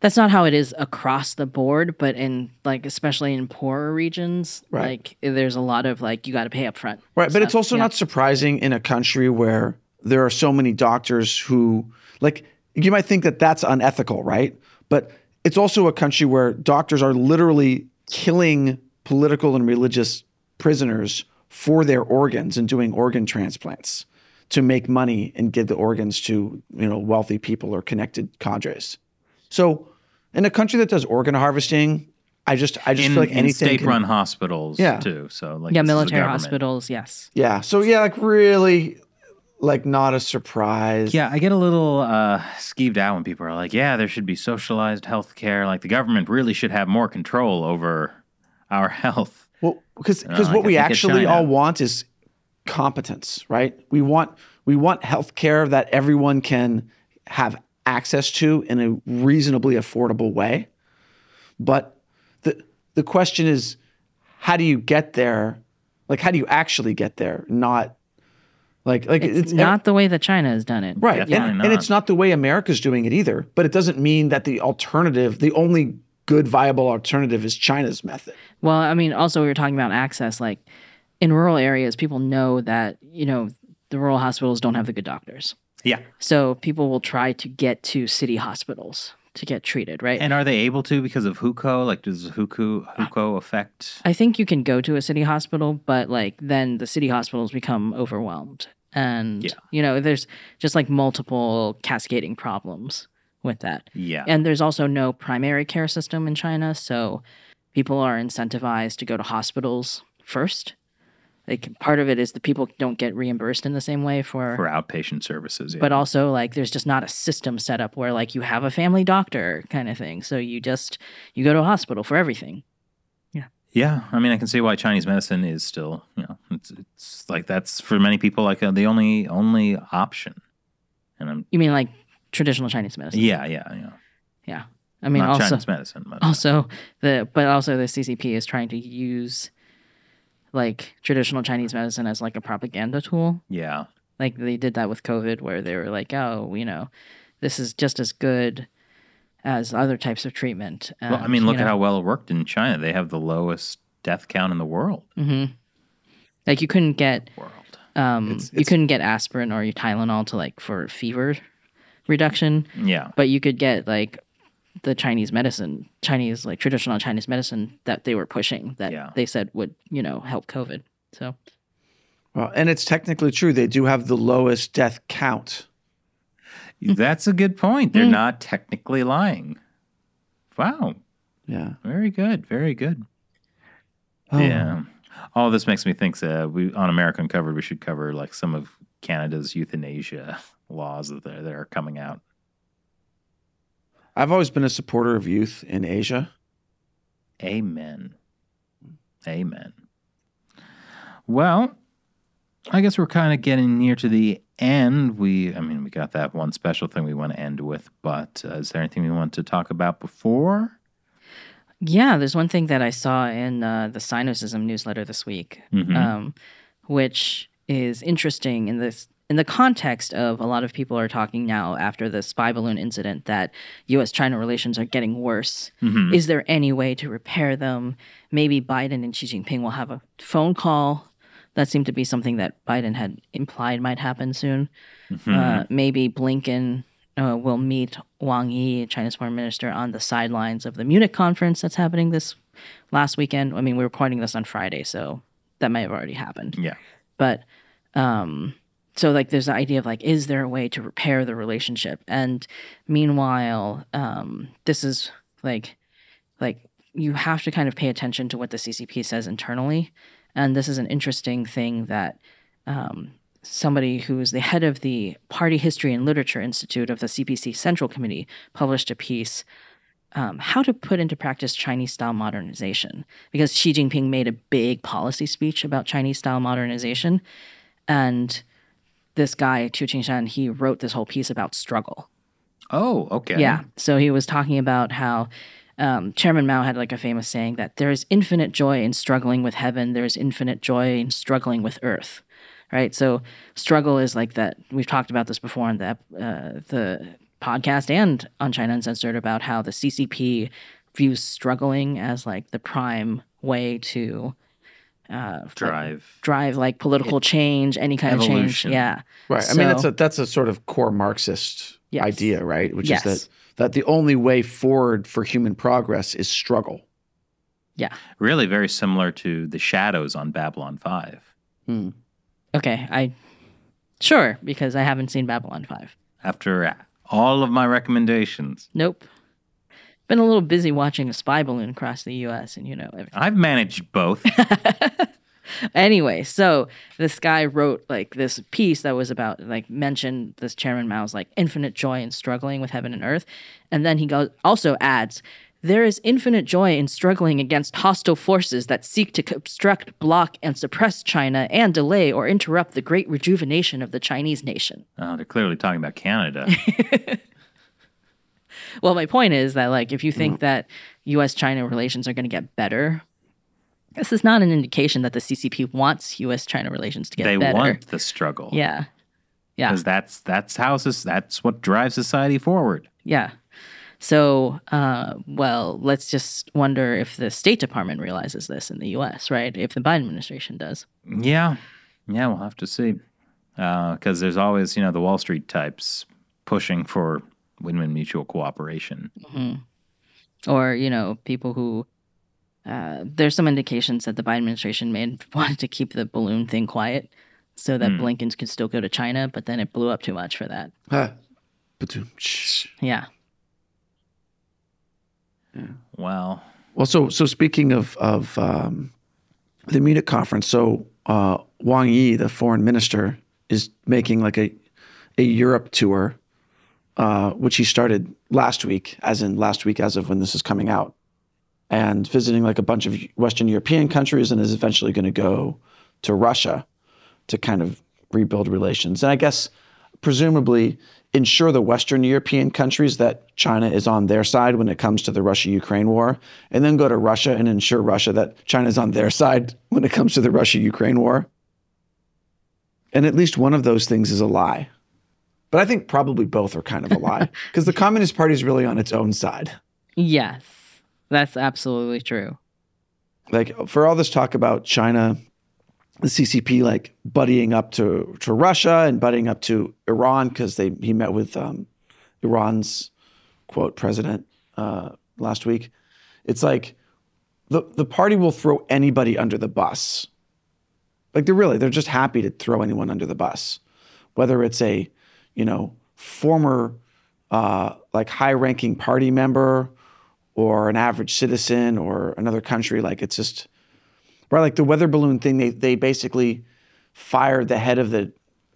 that's not how it is across the board, but in like especially in poorer regions, Right. like there's a lot of like you got to pay up front. Right, but it's also Yeah. not surprising in a country where there are so many doctors who like you might think that that's unethical, right? But it's also a country where doctors are literally killing political and religious prisoners for their organs and doing organ transplants to make money and give the organs to, you know, wealthy people or connected cadres. So, in a country that does organ harvesting, I just I just In, feel like anything state-run hospitals Yeah. too. So like yeah, this is the military hospitals, yes. Yeah. So yeah, like really, like not a surprise. Yeah, I get a little uh, skeeved out when people are like, "Yeah, there should be socialized health care. Like the government really should have more control over our [laughs] health." Well, because because like, what I we actually all want is competence, right? We want we want health care that everyone can have access to in a reasonably affordable way. But the the question is, how do you get there? Like, how do you actually get there? Not like like It's, not the way that China has done it. Right. Definitely And, and it's not the way America's doing it either. But it doesn't mean that the alternative, the only good viable alternative is China's method. Well, I mean, also we were talking about access. Like in rural areas, people know that you know the rural hospitals don't have the good doctors, Yeah, so people will try to get to city hospitals to get treated. Right. and are they able to because of Hukou? Like, does Hukou Hukou affect? I think you can go to a city hospital, but like then the city hospitals become overwhelmed. And Yeah. you know, there's just like multiple cascading problems with that. Yeah, And there's also no primary care system in China, so people are incentivized to go to hospitals first. Like part of it is the people don't get reimbursed in the same way for, for outpatient services. Yeah. but also like there's just not a system set up where like you have a family doctor kind of thing. So you just you go to a hospital for everything. Yeah, Yeah. I mean, I can see why Chinese medicine is still, you know, it's, it's like that's for many people like uh, the only only option. And I'm, You mean like traditional Chinese medicine? yeah, yeah, yeah. Yeah. I mean, Not also, Chinese medicine, but also the, but also the CCP is trying to use like traditional Chinese medicine as like a propaganda tool. yeah, Like they did that with COVID, where they were like, oh, you know, this is just as good as other types of treatment. well, I mean, look at know, how well it worked in China. They have the lowest death count in the world. mhm. Like you couldn't get, World. um, It's- you couldn't get aspirin or Tylenol to like for fever reduction, Yeah, but you could get like the Chinese medicine, Chinese like traditional Chinese medicine that they were pushing that Yeah. they said would you know help COVID. So Well, and it's technically true. They do have the lowest death count. [laughs] that's a good point. They're Mm. not technically lying. Wow, Yeah. very good, very good. Oh. Yeah. All this makes me think that we on America Uncovered we should cover like some of Canada's euthanasia [laughs] laws that are, that are coming out. I've always been a supporter of youth in Asia. Amen. Amen. Well, I guess we're kind of getting near to the end. We, I mean, we got that one special thing we want to end with, but uh, is there anything we want to talk about before? yeah, there's one thing that I saw in uh, the Sinocism newsletter this week, Mhm. um, which is interesting in this in the context of a lot of people are talking now after the spy balloon incident that U.S.-China relations are getting worse. Mhm. Is there any way to repair them? Maybe Biden and Xi Jinping will have a phone call. That seemed to be something that Biden had implied might happen soon. Mhm. Uh, maybe Blinken uh, will meet Wang Yi, China's foreign minister, on the sidelines of the Munich conference that's happening this last weekend. I mean, we're recording this on Friday, so that may have already happened. Yeah. But um, so like there's the idea of like, is there a way to repair the relationship? And meanwhile, um, this is like like you have to kind of pay attention to what the CCP says internally. And this is an interesting thing that um, somebody who is the head of the Party History and Literature Institute of the CPC Central Committee published a piece um, how to put into practice Chinese style modernization because Xi Jinping made a big policy speech about Chinese style modernization. And this guy, Qu Qingshan, he wrote this whole piece about struggle. Oh, okay. Yeah. So he was talking about how um, Chairman Mao had like a famous saying that there is infinite joy in struggling with heaven, there is infinite joy in struggling with earth. Right. So struggle is like that. We've talked about this before on the uh, the podcast and on China Uncensored about how the CCP views struggling as like the prime way to uh, Drive. drive like political change, any kind of change. Yeah. Right. I mean, that's a that's a sort of core Marxist Yes. idea, right? Which Yes. is that that the only way forward for human progress is struggle. Yeah. Really very similar to the shadows on Babylon 5. Okay. I sure because I haven't seen Babylon Five. After all of my recommendations, Nope. Been a little busy watching a spy balloon cross the U.S. and you know everything. I've managed both. [laughs] Anyway, so this guy wrote like this piece that was about like mentioned this Chairman Mao's like infinite joy in struggling with heaven and earth, and then he goes also adds. There is infinite joy in struggling against hostile forces that seek to obstruct, block, and suppress China and delay or interrupt the great rejuvenation of the Chinese nation. oh, they're clearly talking about Canada. [laughs] Well, my point is that like if you think that U.S. China relations are going to get better, this is not an indication that the CCP wants U.S. China relations to get they better. They want the struggle. yeah, yeah, Because that's that's how that's what drives society forward. yeah. So, uh, well, let's just wonder if the State Department realizes this in the U.S. Right? If the Biden administration does. Yeah, yeah, we'll have to see. Because there's always, you know, the Wall Street types pushing for win-win mutual cooperation. or you know people who uh, there's some indications that the Biden administration may [laughs] wanted to keep the balloon thing quiet so that Blinken could still go to China, but then it blew up too much for that. Ah, ba-doom. Yeah. Well, Well, so so speaking of of um, the Munich conference, so uh, Wang Yi, the foreign minister, is making like a a Europe tour, uh, which he started last week, as in last week, as of when this is coming out, and visiting like a bunch of Western European countries, and is eventually going to go to Russia to kind of rebuild relations, and I guess presumably ensure the Western European countries that China is on their side when it comes to the Russia Ukraine war, and then go to Russia and ensure Russia that China is on their side when it comes to the Russia Ukraine war. And at least one of those things is a lie. But I think probably both are kind of a lie [laughs] because the Communist Party is really on its own side. Yes. That's absolutely true. like for all this talk about China, the CCP like buddying up to to Russia and buddying up to Iran because they he met with um, Iran's quote president uh, last week. It's like the the party will throw anybody under the bus. Like they're really they're just happy to throw anyone under the bus, whether it's a you know former uh, like high ranking party member or an average citizen or another country. Like it's just right. Like the weather balloon thing, they they basically fired the head of the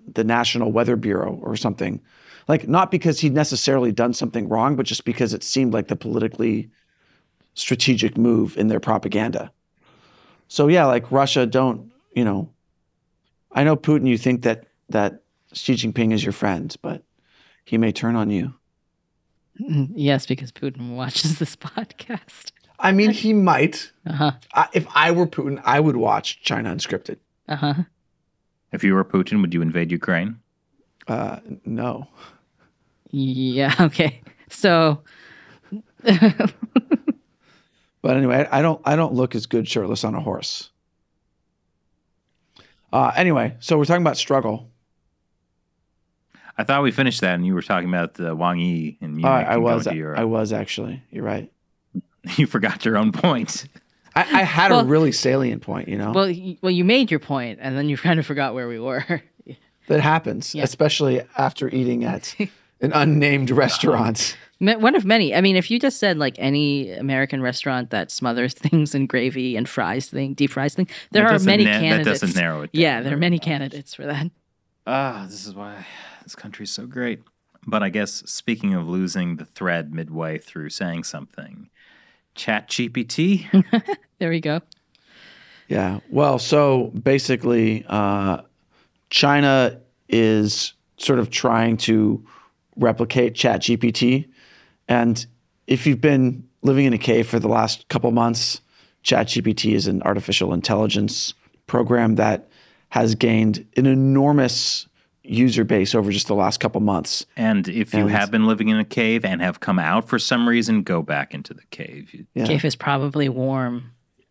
the National Weather Bureau or something. Like not because he'd necessarily done something wrong, but just because it seemed like the politically strategic move in their propaganda. So yeah, like Russia, don't you know? I know Putin. You think that that Xi Jinping is your friend, but he may turn on you. [laughs] Yes, because Putin watches this podcast. I mean, he might. Uh huh. I, if I were Putin, I would watch China Unscripted. Uh huh. if you were Putin, would you invade Ukraine? Uh, no. Yeah. [laughs] Okay. So, [laughs] But anyway, I I don't I don't look as good shirtless on a horse. Uh, anyway, so we're talking about struggle. I thought we finished that, and you were talking about the Wang Yi, and you I, can I was. into I was actually. You're right. [laughs] you forgot your own point. I, I had Well- a really salient point. You know, Well, well, you made your point, and then you [laughs] kind of forgot where we were. that happens, Yeah. especially after eating at [laughs] an unnamed restaurant. One of many. I mean, if you just said like any American restaurant that smothers things in gravy and fries thing, deep fries thing, there That are many na- that candidates. doesn't narrow it Yeah, there are many much. candidates for that. Ah, this is why this country's so great. But I guess speaking of losing the thread midway through saying something, Chat GPT. [laughs] There we go. Yeah. Well, so basically, uh, China is sort of trying to replicate ChatGPT. And if you've been living in a cave for the last couple months, ChatGPT is an artificial intelligence program that has gained an enormous user base over just the last couple months. and if you And- have been living in a cave and have come out for some reason, go back into the cave. You, Yeah. Cave is probably warm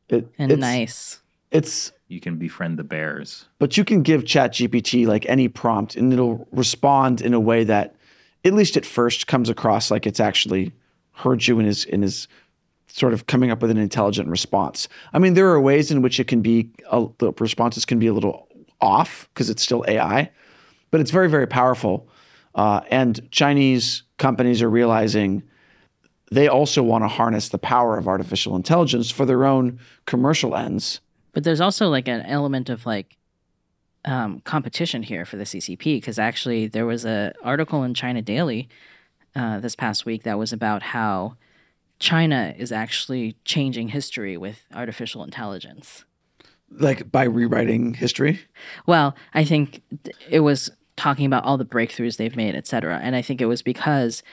It- and it's, nice. It's you can befriend the bears. but you can give ChatGPT like any prompt and it'll respond in a way that at least at first comes across like it's actually heard you and is and is sort of coming up with an intelligent response. I mean, there are ways in which it can be a, the responses can be a little off because it's still AI, but it's very very powerful. Uh, and Chinese companies are realizing they also want to harness the power of artificial intelligence for their own commercial ends. But there's also like an element of like um, competition here for the CCP because actually there was a article in China Daily uh, this past week that was about how China is actually changing history with artificial intelligence. Like by rewriting history. Well, I think it was talking about all the breakthroughs they've made, et cetera. And I think it was because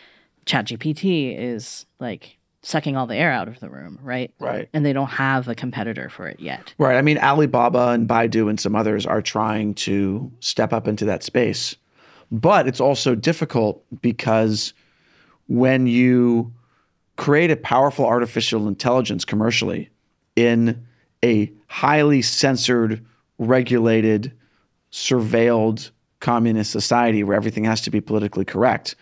ChatGPT is like sucking all the air out of the room, right? Right. And they don't have a competitor for it yet. Right. I mean, Alibaba and Baidu and some others are trying to step up into that space. But it's also difficult because when you create a powerful artificial intelligence commercially in a highly censored, regulated, surveilled communist society where everything has to be politically correct,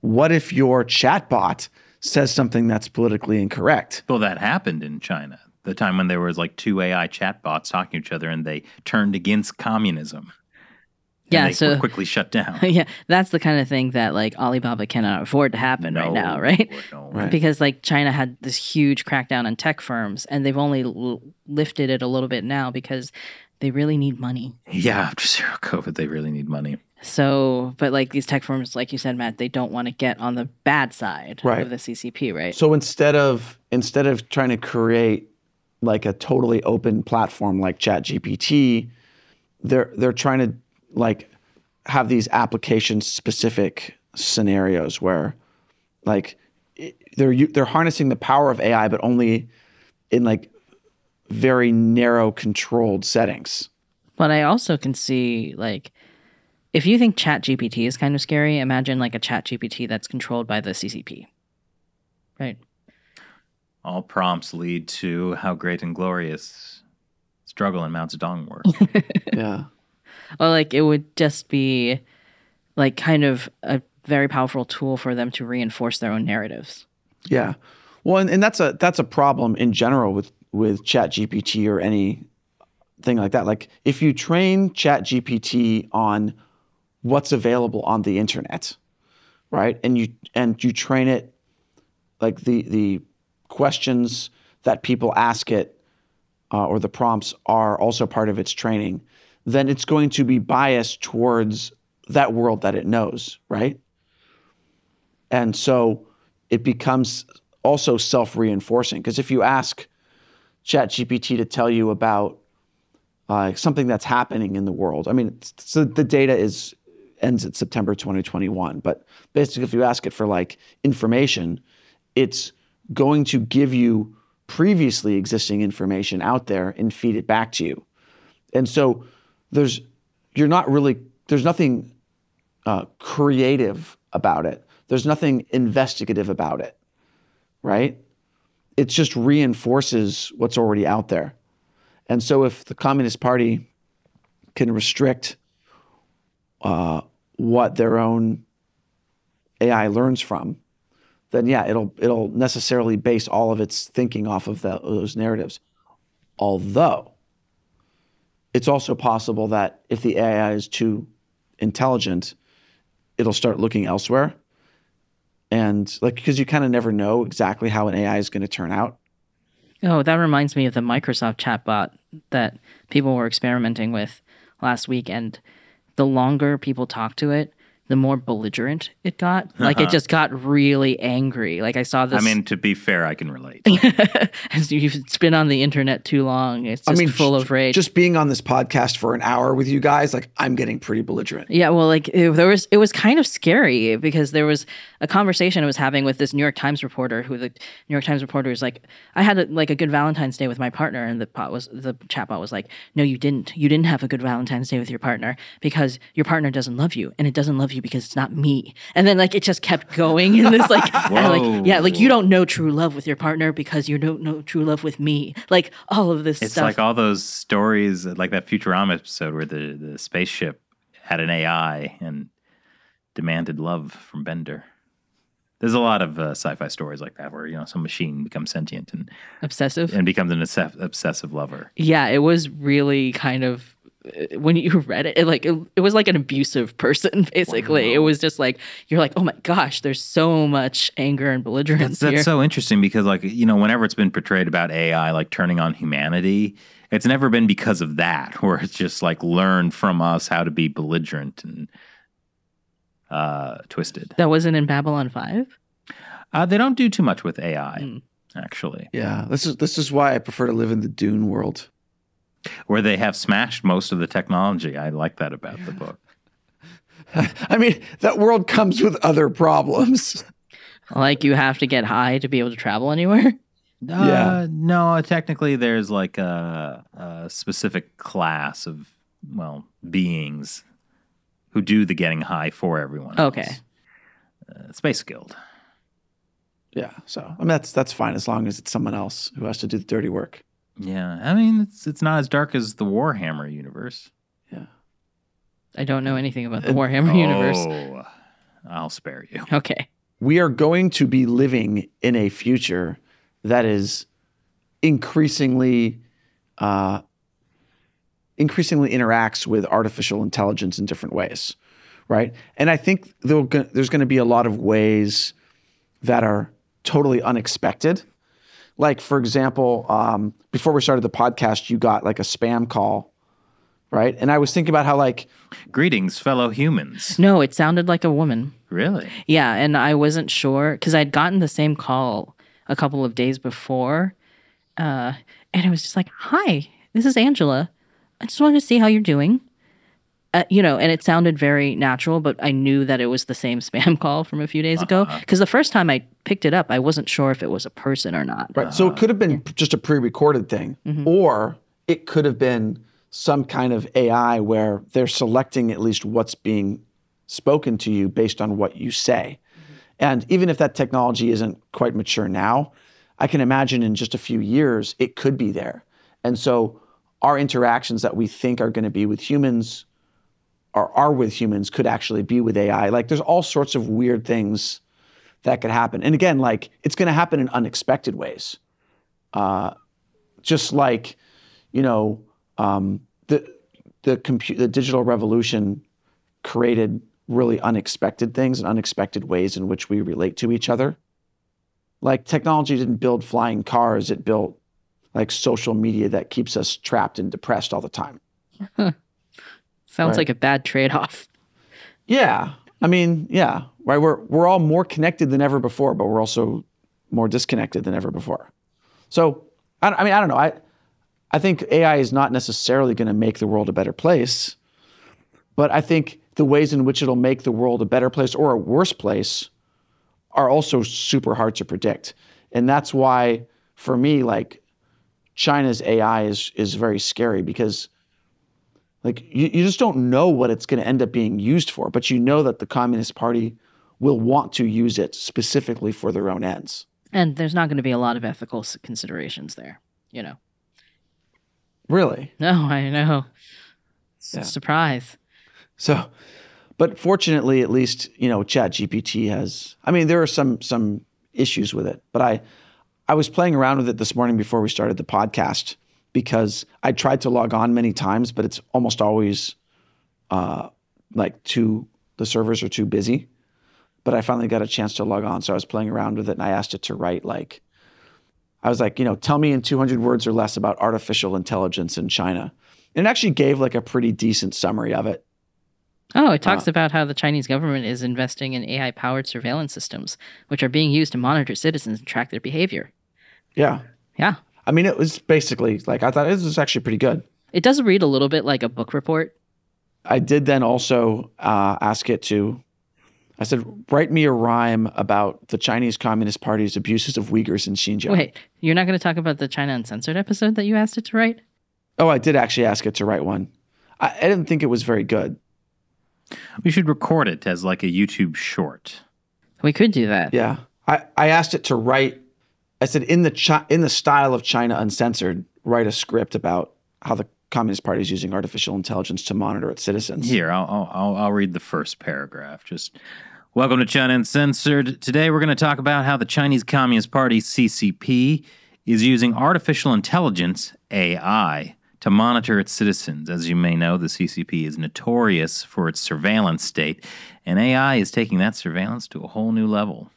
what if your chatbot says something that's politically incorrect? Well, that happened in China. The time when there was like two AI chatbots talking to each other, and they turned against communism. And Yeah, they so- were quickly shut down. [laughs] yeah, that's the kind of thing that like Alibaba cannot afford to happen right now, right? no. Right. Because like China had this huge crackdown on tech firms, and they've only l- lifted it a little bit now because they really need money. Yeah, after zero COVID, they really need money. So, but like these tech firms, like you said, Matt, they don't want to get on the bad side Right. of the CCP, right? So instead of instead of trying to create like a totally open platform like ChatGPT, they're they're trying to like have these application specific scenarios where like they're u- they're harnessing the power of AI but only in like very narrow controlled settings. But I also can see like if you think Chat GPT is kind of scary, imagine like a Chat GPT that's controlled by the CCP. Right. All prompts lead to how great and glorious struggle in Mao Zedong were. [laughs] Yeah. Or like it would just be like kind of a very powerful tool for them to reinforce their own narratives. Yeah. Well, and, and that's a that's a problem in general with with ChatGPT or any thing like that. Like if you train ChatGPT on what's available on the internet, right? And you and you train it like the the questions that people ask it uh, or the prompts are also part of its training, then it's going to be biased towards that world that it knows, right? And so it becomes also self reinforcing. Because if you ask ChatGPT to tell you about uh, something that's happening in the world, I mean, so the data is ends at September 2021. But basically, if you ask it for like information, it's going to give you previously existing information out there and feed it back to you. And so there's you're not really there's nothing uh, creative about it. There's nothing investigative about it, right? It just reinforces what's already out there. And so if the Communist Party can restrict uh, what their own AI learns from, then yeah, it'll it'll necessarily base all of its thinking off of the, those narratives. Although it's also possible that if the AI is too intelligent, it'll start looking elsewhere. And like because you kind of never know exactly how an AI is going to turn out. Oh, that reminds me of the Microsoft chatbot that people were experimenting with last week. And the longer people talk to it, the more belligerent it got. Like it uh-huh. just got really angry. Like I saw this. I mean, to be fair, I can relate. [laughs] as you've been on the internet too long, it's just I mean, full j- of rage. Just being on this podcast for an hour with you guys, like I'm getting pretty belligerent. Yeah, well, like it, there was, it was kind of scary because there was a conversation I was having with this New York Times reporter, who the New York Times reporter was like, I had a, like a good Valentine's Day with my partner, and the pot was the chatbot was like, No, you didn't. You didn't have a good Valentine's Day with your partner because your partner doesn't love you, and it doesn't love you because it's not me. And then like it just kept going in this like, [laughs] like yeah, like you don't know true love with your partner because you don't know true love with me. Like all of this It's stuff. like all those stories, like that Futurama episode where the, the spaceship had an AI and demanded love from Bender. There's a lot of uh, sci-fi stories like that where you know some machine becomes sentient and obsessive. and becomes an obsessive lover. yeah, it was really kind of when you [laughs] read it, it like it, it was like an abusive person [laughs] basically. It was just like you're like, oh my gosh, there's so much anger and belligerence That's here. so interesting because like you know whenever it's been portrayed about AI like turning on humanity, it's never been because of that [laughs] where it's just like learned from us how to be belligerent and uh, twisted. that wasn't in Babylon Five. Uh, they don't do too much with AI Mm. actually. Yeah, this is this is why I prefer to live in the Dune world. Where they have smashed most of the technology. I like that about the book. [laughs] I mean, that world comes with other problems. Like you have to get high to be able to travel anywhere. Yeah. Uh, no, technically, there's like a, a specific class of well beings who do the getting high for everyone. else. Okay. Uh, Space Guild. Yeah, so I mean that's that's fine as long as it's someone else who has to do the dirty work. Yeah, I mean it's it's not as dark as the Warhammer universe. Yeah. I don't know anything about the Warhammer universe. Oh, I'll spare you. Okay. We are going to be living in a future that is increasingly uh, increasingly interacts with artificial intelligence in different ways, right? And I think there's going to be a lot of ways that are totally unexpected. Like, for example, um, before we started the podcast, you got like a spam call, right? And I was thinking about how, like, Greetings, fellow humans. No, it sounded like a woman. Really? Yeah, and I wasn't sure because I'd gotten the same call a couple of days before, uh, and it was just like, "Hi, this is Angela. I just wanted to see how you're doing." Uh, you know, and it sounded very natural, but I knew that it was the same [laughs] spam call from a few days ago uh-huh. because the first time I picked it up, I wasn't sure if it was a person or not. Right. so it could have been just a pre-recorded thing, mm-hmm. or it could have been some kind of AI where they're selecting at least what's being spoken to you based on what you say. Mm-hmm. And even if that technology isn't quite mature now, I can imagine in just a few years it could be there. And so our interactions that we think are going to be with humans or are with humans could actually be with AI. Like there's all sorts of weird things that could happen. And again, like it's going to happen in unexpected ways. Uh, just like, you know, um, the the compu- the digital revolution created really unexpected things and unexpected ways in which we relate to each other. Like technology didn't build flying cars; it built like social media that keeps us trapped and depressed all the time. [laughs] Sounds Right. like a bad trade off. Yeah. I mean, yeah, right. We're we're all more connected than ever before, but we're also more disconnected than ever before. So, I, I mean, I don't know. I I think AI is not necessarily going to make the world a better place, but I think the ways in which it'll make the world a better place or a worse place are also super hard to predict, and that's why, for me, like China's AI is is very scary because like you, you just don't know what it's going to end up being used for, but you know that the Communist Party will want to use it specifically for their own ends. And there's not going to be a lot of ethical considerations there, you know. Really. No, I know. It's a Yeah. Surprise. So, But fortunately, at least you know, Chat GPT has. I mean, there are some some issues with it, but I I was playing around with it this morning before we started the podcast because I tried to log on many times, but it's almost always uh, like too the servers are too busy. But I finally got a chance to log on, so I was playing around with it, and I asked it to write like, I was like, you know, tell me in 200 words or less about artificial intelligence in China. And it actually gave like a pretty decent summary of it. Oh, it talks uh, about how the Chinese government is investing in AI powered surveillance systems, which are being used to monitor citizens and track their behavior. Yeah. Yeah. I mean, it was basically like I thought it was actually pretty good. It does read a little bit like a book report. I did then also uh, ask it to, I said, write me a rhyme about the Chinese Communist Party's abuses of Uyghurs in Xinjiang. Wait, you're not going to talk about the China Uncensored episode that you asked it to write? Oh, I did actually ask it to write one. I, I didn't think it was very good. We should record it as like a YouTube short. We could do that. Yeah. I, I asked it to write I said in the chi- in the style of China Uncensored, write a script about how the Communist Party is using artificial intelligence to monitor its citizens. Here, I'll, I'll, I'll read the first paragraph. Just welcome to China Uncensored. Today, we're going to talk about how the Chinese Communist Party (CCP) is using artificial intelligence (AI) to monitor its citizens. As you may know, the CCP is notorious for its surveillance state, and AI is taking that surveillance to a whole new level.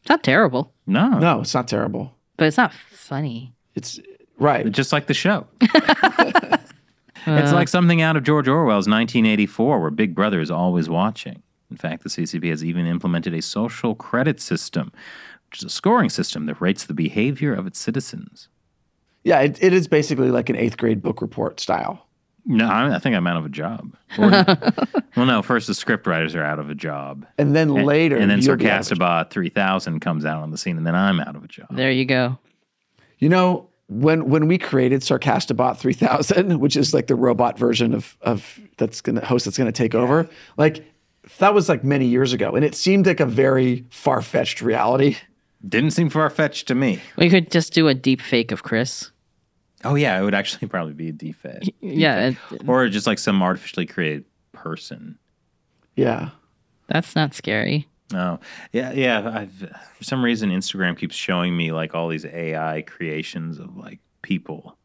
It's not terrible. No. No, it's not terrible. But it's not funny. It's right. Just like the show. [laughs] [laughs] it's like uh. something out of George Orwell's 1984, where Big Brother is always watching. In fact, the CCP has even implemented a social credit system, which is a scoring system that rates the behavior of its citizens. Yeah, it, it is basically like an eighth grade book report style. No, I, I think I'm out of a job. Or, [laughs] well, no. First, the script writers are out of a job, and then and, later, and then Sarcastabot 3000 comes out on the scene, and then I'm out of a job. There you go. You know, when when we created Sarcastabot 3000, [laughs] which is like the robot version of of that's gonna host that's gonna take yeah. over, like that was like many years ago, and it seemed like a very far fetched reality. Didn't seem far fetched to me. We could just do a deep fake of Chris. Oh yeah, it would actually [laughs] probably be a defect. Yeah, or just like some artificially created person. Yeah, that's not scary. No, yeah, yeah. I've, for some reason, Instagram keeps showing me like all these AI creations of like people.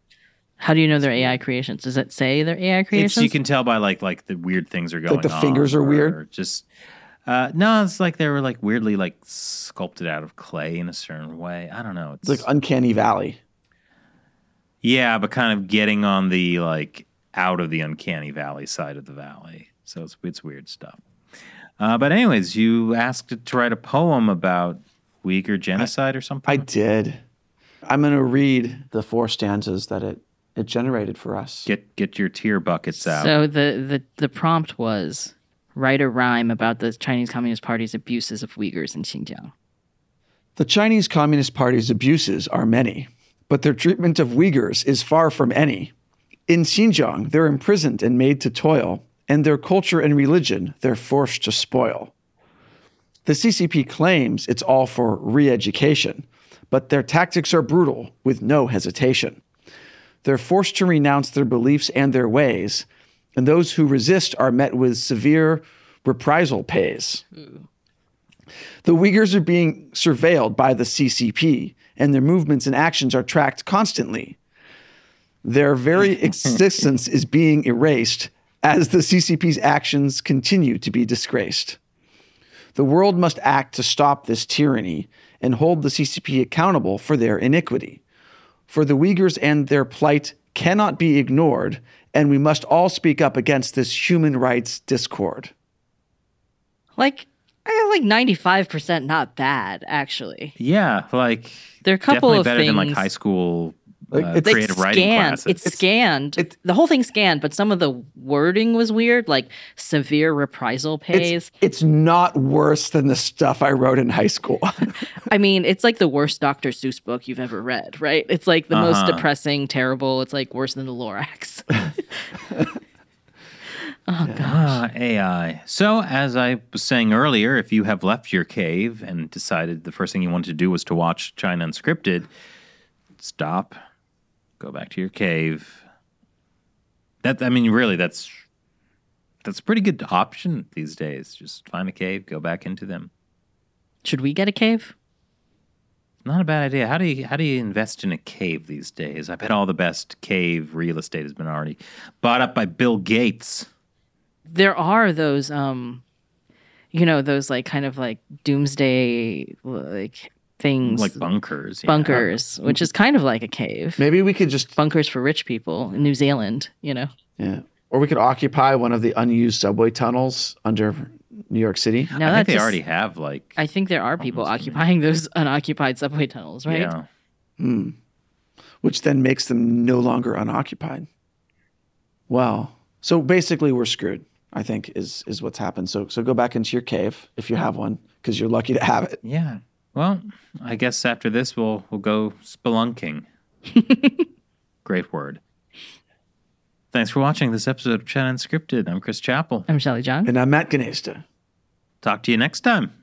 How do you know they're AI creations? Does it say they're AI creations? It's, you can tell by like like the weird things are going. Like the fingers are weird. Just uh, no, it's like they were like weirdly like sculpted out of clay in a certain way. I don't know. It's, it's like uncanny valley. Yeah, but kind of getting on the like out of the uncanny valley side of the valley. So it's it's weird stuff. Uh, but anyways, you asked to write a poem about Uyghur genocide I, or something. I did. I'm going to read the four stanzas that it it generated for us. Get get your tear buckets out. So the the the prompt was write a rhyme about the Chinese Communist Party's abuses of Uyghurs in Xinjiang. The Chinese Communist Party's abuses are many but their treatment of Uyghurs is far from any. In Xinjiang, they're imprisoned and made to toil, and their culture and religion they're forced to spoil. The CCP claims it's all for re education, but their tactics are brutal with no hesitation. They're forced to renounce their beliefs and their ways, and those who resist are met with severe reprisal pays. Ooh. The Uyghurs are being surveilled by the CCP, and their movements and actions are tracked constantly. Their very [laughs] existence is being erased as the CCP's actions continue to be disgraced. The world must act to stop this tyranny and hold the CCP accountable for their iniquity. For the Uyghurs and their plight cannot be ignored, and we must all speak up against this human rights discord. Like, I got like ninety five percent not bad actually. Yeah, like there are a couple of better things. than like high school uh, it's creative scanned. writing classes. It's, it's scanned. It's, the whole thing scanned, but some of the wording was weird, like severe reprisal pays. It's, it's not worse than the stuff I wrote in high school. [laughs] I mean, it's like the worst Dr. Seuss book you've ever read, right? It's like the uh-huh. most depressing, terrible. It's like worse than the Lorax. [laughs] Oh, gosh. Ah, AI. So, as I was saying earlier, if you have left your cave and decided the first thing you wanted to do was to watch China Unscripted, stop, go back to your cave. That I mean, really, that's that's a pretty good option these days. Just find a cave, go back into them. Should we get a cave? Not a bad idea. How do you how do you invest in a cave these days? I bet all the best cave real estate has been already bought up by Bill Gates. There are those, um, you know, those like kind of like doomsday like things, Like bunkers. yeah. bunkers, which is kind of like a cave. Maybe we could just Bunkers for rich people in New Zealand, you know. yeah, or we could occupy one of the unused subway tunnels under New York City. No, I think they just- already have like I think there are people occupying those unoccupied subway tunnels, right? yeah. which then makes them no longer unoccupied. Wow. So basically, we're screwed. I think is is what's happened. So so go back into your cave if you have one, because you're lucky to have it. Yeah. Well, I guess after this we'll we'll go spelunking. [laughs] Great word. Thanks for watching this episode of Chat Unscripted. I'm Chris Chappell. I'm Shelley Zhang. And I'm Matt Gnaizda. Talk to you next time.